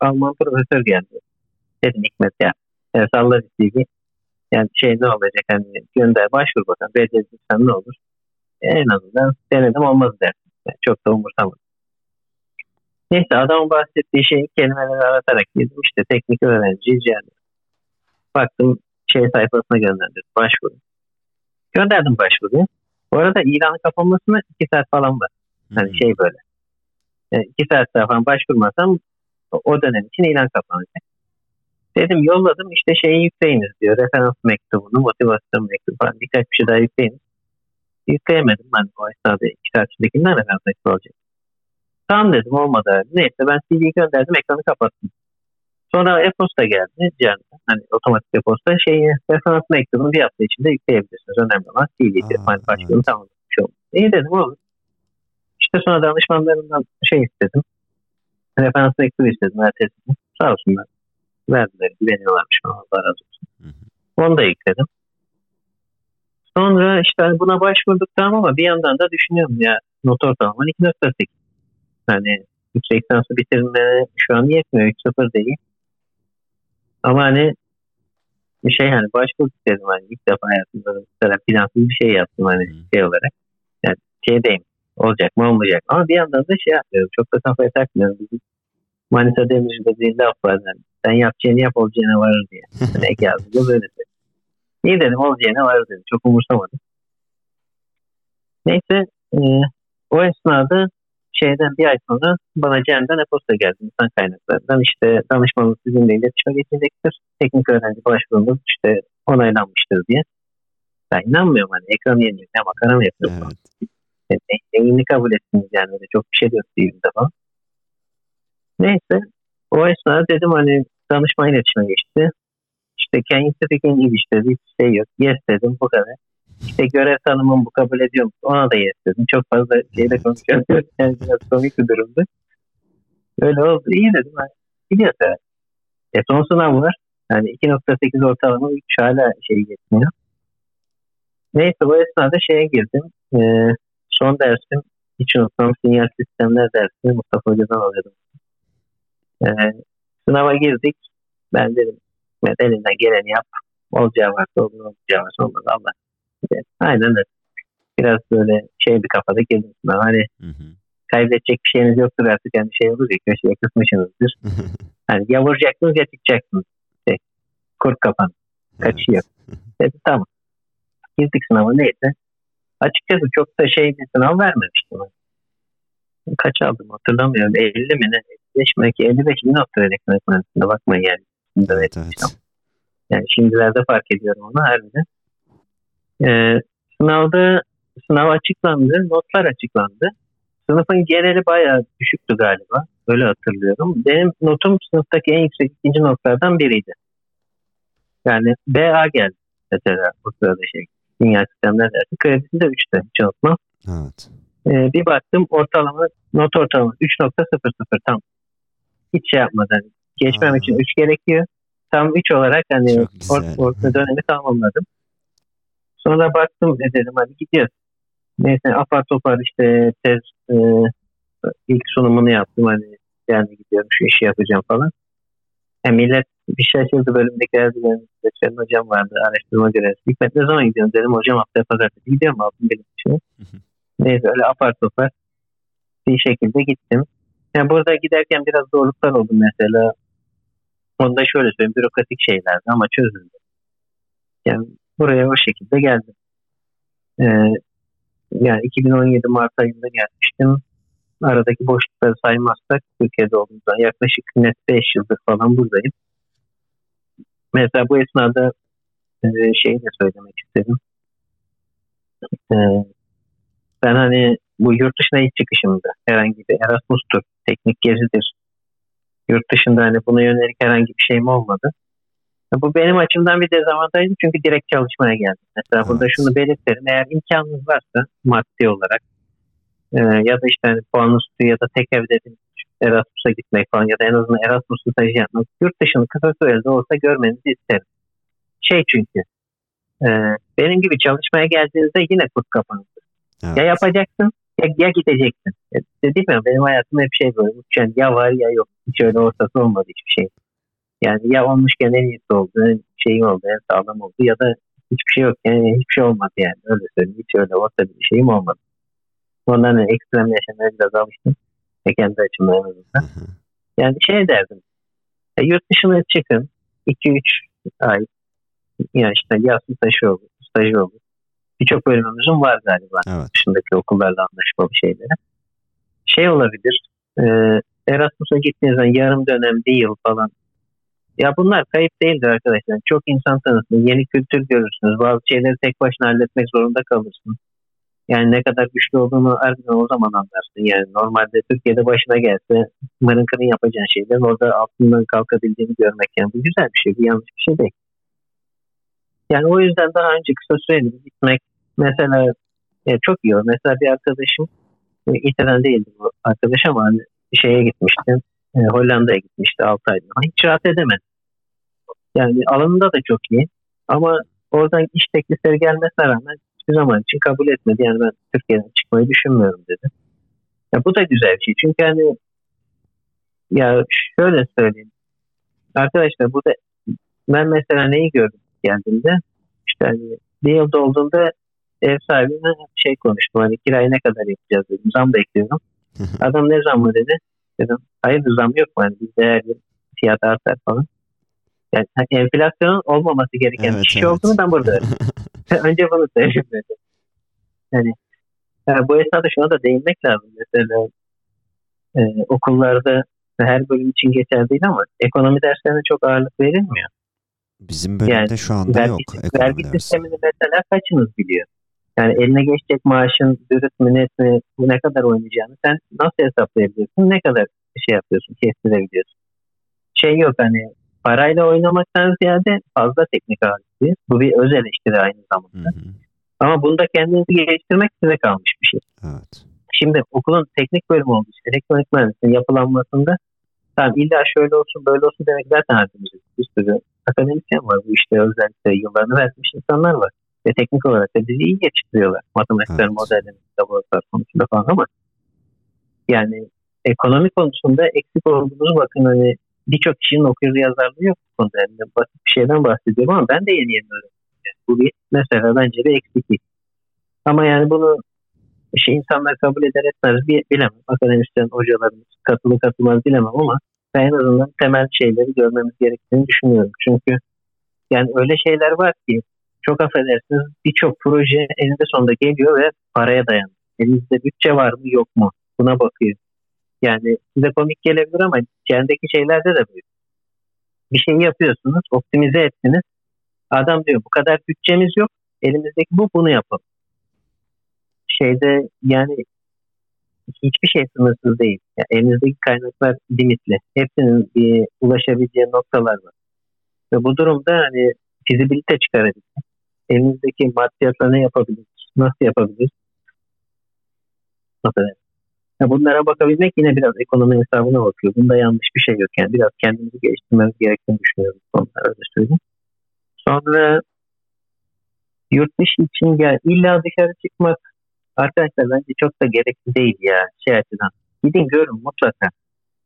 Alman profesör geldi. Dedim Hikmet ya. Yani salla bir Yani şey ne olacak hani gönder başvur bakalım. Reddedilsen ne olur? en azından denedim olmaz dersin. Yani çok da umursamadım. Neyse adamın bahsettiği şeyi kelimeleri aratarak girdim. İşte teknik öğrenci yani. Baktım şey sayfasına gönderdim. Başvuru. Gönderdim başvuruyu. Bu arada ilanın kapanmasına iki saat falan var. Hani şey böyle. Yani iki saat daha falan başvurmasam o dönem için ilan kapanacak. Dedim yolladım işte şeyi yükleyiniz diyor. Referans mektubunu, motivasyon mektubu falan birkaç bir şey daha yükleyiniz yükleyemedim ben o esnada iki saat içindekinden referans mektubu olacak. Tamam dedim olmadı. Neyse ben CV'yi gönderdim ekranı kapattım. Sonra e-posta geldi Cihan. Hani otomatik e-posta şeyi referans mektubunu bir hafta içinde yükleyebilirsiniz. Önemli olan CV'dir. Hani başkanım tamam. Şey oldu. İyi dedim olur. İşte sonra danışmanlarından şey istedim. Referans mektubu istedim ertesi Sağ olsunlar. Verdiler. Güveniyorlarmış. Allah razı olsun. Hı hı. Onu da yükledim. Sonra işte hani buna başvurduk tamam ama bir yandan da düşünüyorum ya not ortalaman 2.8. Hani yüksek lisansı bitirme şu an yetmiyor. 3.0 değil. Ama hani bir şey hani başvurduk dedim hani ilk defa hayatımda mesela plansız bir şey yaptım hani şey olarak. Yani şeydeyim olacak mı olmayacak ama bir yandan da şey yapmıyorum çok da kafaya takmıyorum. Bizim Manisa Demirci'de bir laf var yani sen yapacağını yap olacağına varır diye. Yani abi de böyle dedi. İyi dedim olacağına var dedim. Çok umursamadım. Neyse e, o esnada şeyden bir ay sonra bana Cem'den e-posta geldi insan kaynaklarından. İşte danışmanlık sizinle iletişime geçecektir. Teknik öğrenci başvurumuz işte onaylanmıştır diye. Ben inanmıyorum hani ekranı yeniyor. Ne makara mı yapıyorum? Evet. Yani, kabul ettiniz yani öyle çok bir şey yok değilimde falan. Neyse o esnada dedim hani danışma iletişime geçti. İşte can speaking English dedi. Hiç şey yok. Yes dedim bu kadar. İşte görev tanımım bu kabul ediyor musun? Ona da yes dedim. Çok fazla şeyle konuşamıyorum. Yani biraz komik bir durumdu. Öyle oldu. İyi dedim. Yani, gidiyoruz. E son sınav var. Yani 2.8 ortalama 3 hala şey yetmiyor. Neyse bu esnada şeye girdim. E, son dersim hiç unutmam sinyal sistemler dersi Mustafa Hoca'dan alıyordum. E, sınava girdik. Ben dedim elinden geleni yap. Olacağı varsa olur, olacağı varsa olmaz Allah. İşte, aynen öyle. Biraz böyle şey bir kafada girdim. Hani hı hı. kaybedecek bir şeyiniz yoktur artık yani şey olur ya köşeye kısmışsınızdır. hani ya vuracaksınız ya çıkacaksınız. Şey, kurt kapan. Kaçıyor. Dedi tamam. Girdik sınava neyse. Açıkçası çok da şey bir sınav vermemiştim. Kaç aldım hatırlamıyorum. 50 mi ne? 55 mi? 55 mi nokta elektronik mühendisliğine bakmayın yani. Evet, evet. Yani şimdilerde fark ediyorum onu harbiden. Ee, sınavda sınav açıklandı, notlar açıklandı. Sınıfın geneli bayağı düşüktü galiba. Öyle hatırlıyorum. Benim notum sınıftaki en yüksek ikinci notlardan biriydi. Yani BA geldi mesela bu sırada şey. Dünya sistemler dersi. Kredisi de 3'te hiç unutmam. Evet. Ee, bir baktım ortalama not ortalama 3.00 tam. Hiç şey yapmadan. Geçmem Aa. için 3 gerekiyor. Tam 3 olarak hani güzel. or- orta dönemi tamamladım. Sonra baktım e dedim hadi gidiyoruz. Neyse apar topar işte tez e, ilk sunumunu yaptım hani yani gidiyorum şu işi yapacağım falan. E, millet bir şaşırdı bölümdekiler de benim seçen hocam vardı araştırma görevlisi. Hikmet ne zaman gidiyorsun dedim hocam haftaya pazartesi gidiyorum aldım benim için. Neyse öyle apar topar bir şekilde gittim. Yani burada giderken biraz zorluklar oldu mesela. Onda şöyle söyleyeyim bürokratik şeylerdi ama çözüldü. Yani buraya o şekilde geldim. Ee, yani 2017 Mart ayında gelmiştim. Aradaki boşlukları saymazsak Türkiye'de olduğumuzdan yaklaşık net 5 yıldır falan buradayım. Mesela bu esnada e, şeyi de söylemek istedim. E, ben hani bu yurt dışına ilk çıkışımda herhangi bir Erasmus'tur, teknik gezidir. Yurt dışında hani buna yönelik herhangi bir şeyim olmadı. Bu benim açımdan bir dezavantajdı çünkü direkt çalışmaya geldim. Mesela Evet. burada şunu belirtelim. Eğer imkanınız varsa maddi olarak e, ya da işte hani puan üstü ya da tek evde Erasmus'a gitmek falan ya da en azından Erasmus stajı yapmak yurt dışını kısa sürede olsa görmenizi isterim. Şey çünkü e, benim gibi çalışmaya geldiğinizde yine kurt kapanır. Evet. Ya yapacaksın ya, ya gideceksin. E, dedim ya benim hayatım hep şey böyle. Yani ya var ya yok. Hiç öyle ortası olmadı hiçbir şey. Yani ya olmuşken en iyisi oldu, en şeyin oldu, en sağlam oldu ya da hiçbir şey yok. Yani hiçbir şey olmadı yani. Öyle söyleyeyim. Hiç öyle orta bir şeyim olmadı. Ondan hani ekstrem yaşamaya biraz alıştım. Ve kendi açımdan en azından. Yani şey derdim. E, yurt dışına çıkın. 2-3 ay. Yani işte yaz stajı olur. Stajı olur. Birçok bölümümüzün var galiba. Evet. Dışındaki okullarla anlaşmalı şeyleri. Şey olabilir. E, Erasmus'a gittiğinizde yarım dönem, bir yıl falan. Ya bunlar kayıp değildir arkadaşlar. Çok insan tanırsınız. Yeni kültür görürsünüz. Bazı şeyleri tek başına halletmek zorunda kalırsın. Yani ne kadar güçlü olduğunu harbiden o zaman anlarsın. Yani normalde Türkiye'de başına gelse mırın yapacağın şeylerin orada altından kalkabildiğini görmek yani bu güzel bir şey. Bu yanlış bir şey değil. Yani o yüzden daha önce kısa süreli gitmek mesela e, çok iyi olur. Mesela bir arkadaşım e, İtalyan değildi bu arkadaş ama hani şeye gitmişti. E, Hollanda'ya gitmişti 6 ayda. Hiç rahat edemedi. Yani alanında da çok iyi. Ama oradan iş teklifleri gelmesine rağmen hiçbir zaman için kabul etmedi. Yani ben Türkiye'den çıkmayı düşünmüyorum dedi. Ya bu da güzel bir şey. Çünkü hani ya şöyle söyleyeyim. Arkadaşlar burada ben mesela neyi gördüm geldiğimde işte hani bir yılda olduğunda ev sahibine şey konuştum. Hani kirayı ne kadar yapacağız dedim. Zam bekliyorum. Adam ne zammı dedi. Dedim hayır zam yok mu? Her yıl fiyat artar falan. Yani hani enflasyonun olmaması gereken Evet, bir şey evet. olduğunu ben burada. Önce bunu söyleyeyim dedim. Yani, yani bu esnada şuna da değinmek lazım. Mesela e, okullarda her bölüm için geçerli değil ama ekonomi derslerine çok ağırlık verilmiyor. Bizim bölümde Yani şu anda vergi, yok vergi sistemini mesela kaçınız biliyor? Yani eline geçecek maaşın dürüst mü net mi ne kadar oynayacağını sen nasıl hesaplayabiliyorsun? Ne kadar şey yapıyorsun, kestirebiliyorsun? Şey yok hani parayla oynamaktan ziyade fazla teknik ağırlıklı. Bu bir öz eleştiri aynı zamanda. Hı hı. Ama bunda kendinizi geliştirmek size kalmış bir şey. Evet. Şimdi okulun teknik bölümü için elektronik mühendisliğinin yapılanmasında tamam illa şöyle olsun böyle olsun demek zaten hepimizin bir sürü akademisyen var. Bu işte özellikle yıllarını vermiş insanlar var. Ve teknik olarak da bizi iyi geçiriyorlar. Matematikler, Evet. modeller, laboratuvar konusunda falan ama yani ekonomi konusunda eksik olduğumuz bakın hani birçok kişinin okuryazarlığı yazarlığı yok bu konuda. Yani basit bir şeyden bahsediyorum ama ben de yeni yeni öğrendim. Yani bu bir mesela bence bir eksiklik. Ama yani bunu şey insanlar kabul eder etmez bilemem. Akademisyen hocalarımız katılı katılmaz bilemem ama ben en azından temel şeyleri görmemiz gerektiğini düşünüyorum. Çünkü yani öyle şeyler var ki çok affedersiniz birçok proje eninde sonunda geliyor ve paraya dayanıyor. Elinizde bütçe var mı yok mu? Buna bakıyor. Yani size komik gelebilir ama içerideki şeylerde de böyle. Bir şey yapıyorsunuz, optimize ettiniz. Adam diyor bu kadar bütçemiz yok, elimizdeki bu, bunu yapalım. Şeyde yani hiçbir şey sınırsız değil. Yani elinizdeki kaynaklar limitli. Hepsinin bir ulaşabileceği noktalar var. Ve bu durumda hani fizibilite çıkarabilir. Elinizdeki maddiyatla ne yapabiliriz? Nasıl yapabiliriz? Nasıl? Yani bunlara bakabilmek yine biraz ekonomi hesabına bakıyor. Bunda yanlış bir şey yok. Yani biraz kendimizi geliştirmemiz gerektiğini düşünüyorum. Onlar öyle söyleyeyim. Sonra yurt dışı için yani illa dışarı çıkmak arkadaşlar bence çok da gerekli değil ya şey açıdan. Gidin görün mutlaka.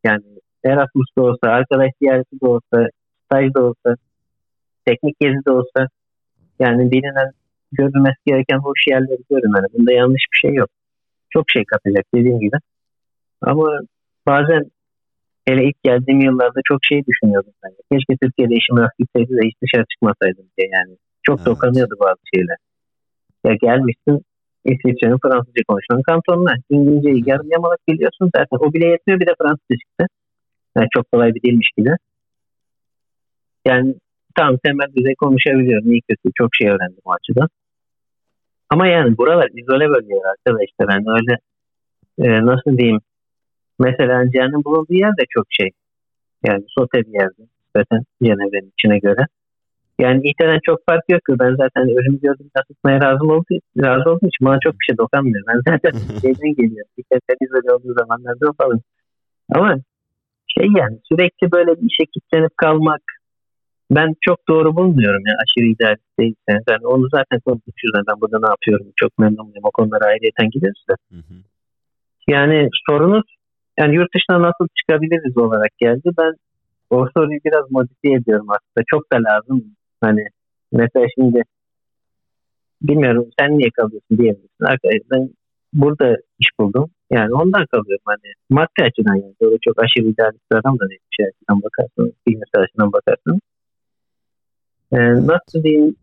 Yani Erasmus da olsa, arkadaş ziyareti de olsa, staj da olsa, teknik gezi de olsa yani bilinen görülmesi gereken hoş yerleri görün. Yani bunda yanlış bir şey yok. Çok şey katacak dediğim gibi. Ama bazen hele ilk geldiğim yıllarda çok şey düşünüyordum. Yani. Keşke Türkiye'de işim rast gitseydi de hiç dışarı çıkmasaydım diye yani. Çok evet. dokanıyordu bazı şeyler. Ya gelmişsin İsviçre'nin Fransızca konuşulan kantonuna. İngilizceyi yarım yamalak biliyorsun zaten. O bile yetmiyor bir de Fransızca çıktı. Yani çok kolay bir dilmiş gibi. Yani tam temel düzey konuşabiliyorum. İyi kötü çok şey öğrendim o açıdan. Ama yani buralar izole bölgeler arkadaşlar. Yani öyle e, nasıl diyeyim mesela Cehennem bulunduğu yer de çok şey. Yani sote bir yerde. Zaten Cenevre'nin içine göre. Yani İT'den çok fark yok ki. Ben zaten ölümü gördüm tutmaya razı, oldu, razı olduğum için bana çok bir şey dokunmuyor. Ben zaten şeyden geliyorum. İT'den izole olduğu zamanlarda falan. Ama şey yani sürekli böyle bir işe kilitlenip kalmak ben çok doğru bulmuyorum ya aşırı idealist değilse. Ben onu zaten konuşuyoruz. Yani ben burada ne yapıyorum çok memnunum. O konulara ayrıyeten gideriz de. Hı hı. Yani sorunuz yani yurt dışına nasıl çıkabiliriz olarak geldi. Ben o soruyu biraz modifiye ediyorum aslında. Çok da lazım. Hani mesela şimdi bilmiyorum sen niye kalıyorsun diyebilirsin. Arkadaşlar ben burada iş buldum. Yani ondan kalıyorum hani maddi açıdan yani. Böyle çok aşırı idealist bir adam da değil. Şey açıdan bakarsanız, bilimsel açıdan bakarsanız. Ee, nasıl diyeyim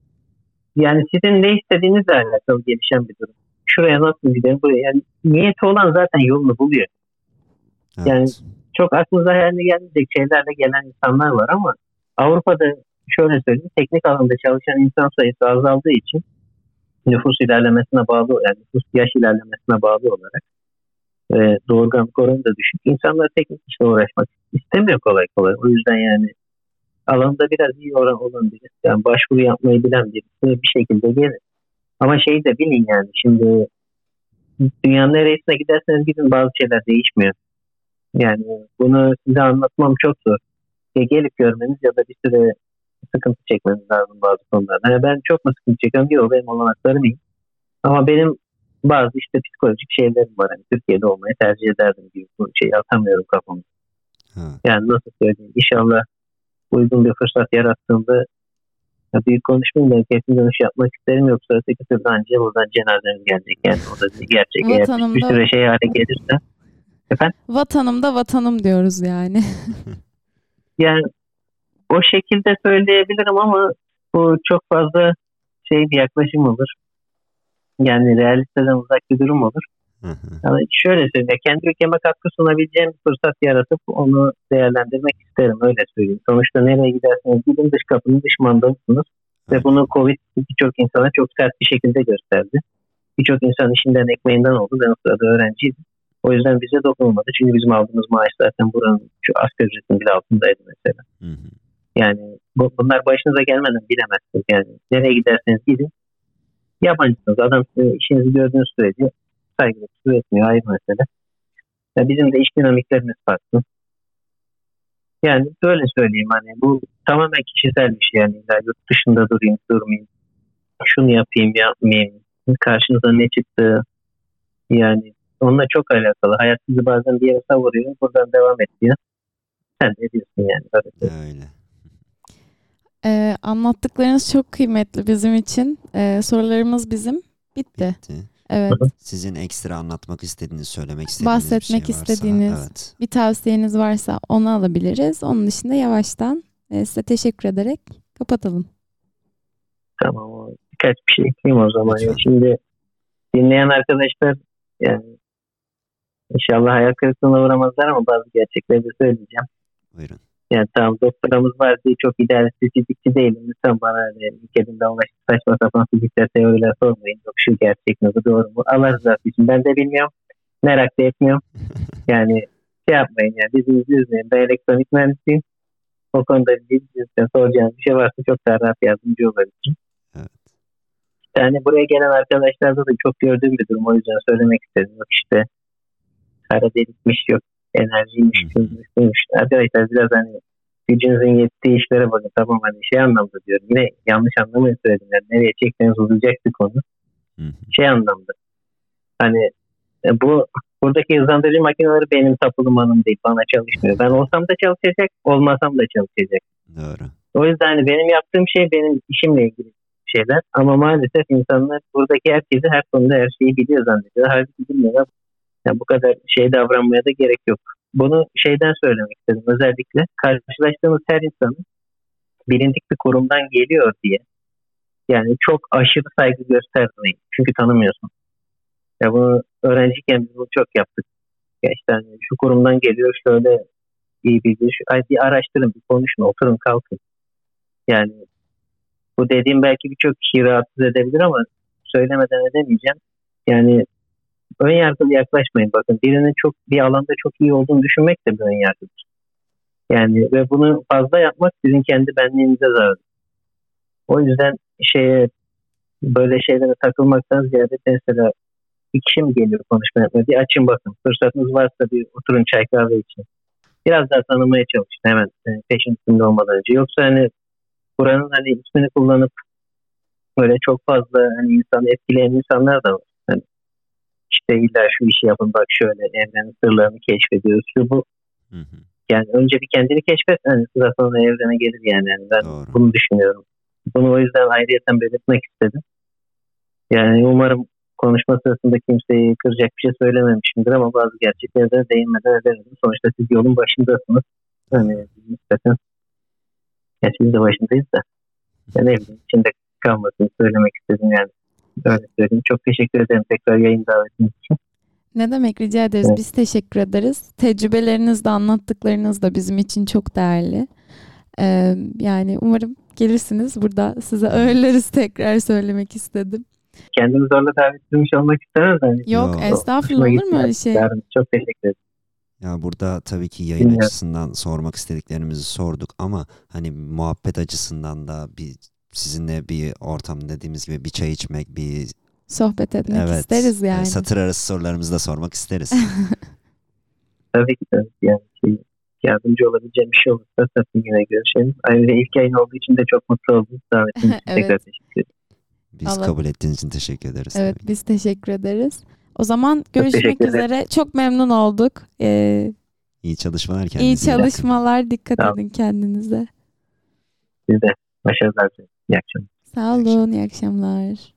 yani sizin ne istediğinizle alakalı gelişen bir durum. Şuraya nasıl gidelim buraya. Yani niyeti olan zaten yolunu buluyor. Evet. Yani çok aklınıza hayaline gelmeyecek şeylerle gelen insanlar var ama Avrupa'da şöyle söyleyeyim teknik alanda çalışan insan sayısı azaldığı için nüfus ilerlemesine bağlı yani nüfus yaş ilerlemesine bağlı olarak e, doğurganlık oranı da düşük. İnsanlar teknik işle uğraşmak istemiyor kolay kolay. O yüzden yani alanda biraz iyi oran olan birisi. Yani başvuru yapmayı bilen birisi bir şekilde gelir. Ama şeyi de bilin yani şimdi dünyanın neresine giderseniz gidin bazı şeyler değişmiyor. Yani bunu size anlatmam çok zor. Ya gelip görmeniz ya da bir süre sıkıntı çekmeniz lazım bazı konularda. Yani ben çok mu sıkıntı çekiyorum? Yok benim olanaklarım iyi. Ama benim bazı işte psikolojik şeylerim var. Yani Türkiye'de olmayı tercih ederdim gibi bu şeyi atamıyorum kafamda. Yani nasıl söyleyeyim? İnşallah uygun bir fırsat yarattığında ya büyük konuşmayayım ben kesin dönüş yapmak isterim. Yoksa öteki türlü anca buradan cenazemiz gelecek. Yani o da bir gerçek eğer bir süre şey hale gelirse. Efendim? Vatanım da vatanım diyoruz yani. Yani o şekilde söyleyebilirim ama bu çok fazla şey bir yaklaşım olur. Yani realiteden uzak bir durum olur yani şöyle söyleyeyim, kendi ülkeme katkı sunabileceğim bir fırsat yaratıp onu değerlendirmek isterim öyle söyleyeyim. Sonuçta nereye giderseniz gidin dış kapının dış mandalısınız ve bunu Covid birçok insana çok sert bir şekilde gösterdi. Birçok insan işinden ekmeğinden oldu. Ben o sırada öğrenciydim. O yüzden bize dokunulmadı. Çünkü bizim aldığımız maaş zaten buranın şu asgari ücretin bile altındaydı mesela. Hı hı. Yani bu, bunlar başınıza gelmeden bilemezsiniz. Yani nereye giderseniz gidin. Yabancısınız. Adam işinizi gördüğünüz sürece saygılı üretmiyor ayrı mesele. Ya bizim de iş dinamiklerimiz farklı. Yani böyle söyleyeyim hani bu tamamen kişisel bir şey yani ya yurt dışında durayım durmayayım şunu yapayım yapmayayım karşınıza ne çıktı yani onunla çok alakalı. Hayat sizi bazen bir yere savuruyor buradan devam et diyor. Sen ne diyorsun yani? Böyle. Öyle. Ee, anlattıklarınız çok kıymetli bizim için. Ee, sorularımız bizim bitti. bitti. Evet. Sizin ekstra anlatmak istediğiniz, söylemek istediğiniz Bahsetmek bir şey varsa. istediğiniz. Evet. Bir tavsiyeniz varsa onu alabiliriz. Onun dışında yavaştan e, size teşekkür ederek kapatalım. Tamam. o Birkaç bir şey ekleyeyim o zaman. Lütfen. Şimdi dinleyen arkadaşlar yani inşallah hayal kırıklığına uğramazlar ama bazı gerçekleri de söyleyeceğim. Buyurun. Yani tamam doktoramız var diye çok idealist fizikçi değilim. Lütfen bana LinkedIn'de ulaşıp saçma sapan fizikler teoriler sormayın. Yok şu gerçek mi bu doğru mu? Allah rızası için ben de bilmiyorum. Merak da etmiyorum. Yani şey yapmayın yani bizi üzmeyin. Ben elektronik mühendisiyim. O konuda bildiğinizden soracağınız bir şey varsa çok daha rahat yardımcı olabilirim. Evet. Yani buraya gelen arkadaşlarda da çok gördüğüm bir durum. O yüzden söylemek istedim. Yok işte kara delikmiş yok enerjiymiş, şuymuş. Arkadaşlar biraz hani gücünüzün yettiği işlere bakın. Tamam hani şey anlamda diyorum. Yine yanlış anlamayın söyledim. Yani nereye çekseniz uzayacak bir konu. Hı hı. Şey anlamda. Hani e, bu buradaki hızlandırıcı makineleri benim tapulumanım değil. Bana çalışmıyor. Ben olsam da çalışacak, olmasam da çalışacak. Doğru. O yüzden hani benim yaptığım şey benim işimle ilgili şeyler. Ama maalesef insanlar buradaki herkesi her konuda her şeyi biliyor zannediyor. Halbuki bilmiyorlar. Yani bu kadar şey davranmaya da gerek yok. Bunu şeyden söylemek istedim. Özellikle karşılaştığımız her insanın bilindik bir kurumdan geliyor diye yani çok aşırı saygı göstermeyin. Çünkü tanımıyorsun. Ya bunu öğrenciyken bunu çok yaptık. Ya işte hani şu kurumdan geliyor şöyle iyi bilgi. Şu, ay bir araştırın, bir konuşun, oturun, kalkın. Yani bu dediğim belki birçok kişiyi rahatsız edebilir ama söylemeden edemeyeceğim. Yani ön yargılı yaklaşmayın. Bakın birinin çok bir alanda çok iyi olduğunu düşünmek de bir ön yargıdır. Yani ve bunu fazla yapmak sizin kendi benliğinize zarar. O yüzden şeye böyle şeylere takılmaktan ziyade mesela bir kişi mi geliyor konuşma yapmaya? Bir açın bakın. Fırsatınız varsa bir oturun çay kahve için. Biraz daha tanımaya çalışın hemen peşin üstünde olmadan önce. Yoksa hani buranın hani ismini kullanıp böyle çok fazla hani insanı etkileyen insanlar da var. İşte illa şu işi yapın bak şöyle evrenin sırlarını keşfediyoruz. Şu bu. Hı hı. Yani önce bir kendini keşfet. Hani sıra sonra evrene gelir yani. yani ben Doğru. bunu düşünüyorum. Bunu o yüzden ayrıyeten belirtmek istedim. Yani umarım konuşma sırasında kimseyi kıracak bir şey söylememişimdir ama bazı gerçeklere de değinmeden edemedim. Sonuçta siz yolun başındasınız. Hani nispeten ya siz de başındayız da. Ya ne bileyim içinde kalmasını söylemek istedim yani. Öyle söyleyeyim. Çok teşekkür ederim tekrar yayın davetiniz için. Ne demek rica ederiz. Evet. Biz teşekkür ederiz. Tecrübeleriniz de anlattıklarınız da bizim için çok değerli. Ee, yani umarım gelirsiniz. Burada size ağırlarız tekrar söylemek istedim. Kendimi zorla davet edilmiş olmak istemez. Hani Yok Yo. estağfurullah olur mu öyle şey? Çok teşekkür ederim. Ya burada tabii ki yayın açısından sormak istediklerimizi sorduk ama hani muhabbet açısından da bir sizinle bir ortam dediğimiz gibi bir çay içmek, bir Sohbet etmek evet isteriz yani. satır arası sorularımızı da sormak isteriz. Tabii ki tabii yani şey, yardımcı olabileceğim bir şey olursa tabii yine görüşelim. Ayrıca ilk yayın olduğu için de çok mutlu oldum. Davetiniz için Evet. tekrar teşekkür ederim. Biz Allah- kabul ettiğiniz için teşekkür ederiz. Evet tabii biz teşekkür ederiz. O zaman görüşmek üzere. Çok memnun olduk. Ee, İyi çalışmalar iyi kendinize. bakın. çalışmalar. Dikkat Tamam. edin kendinize. Siz de başarılar dilerim. İyi akşamlar. Sağ olun. İyi akşamlar.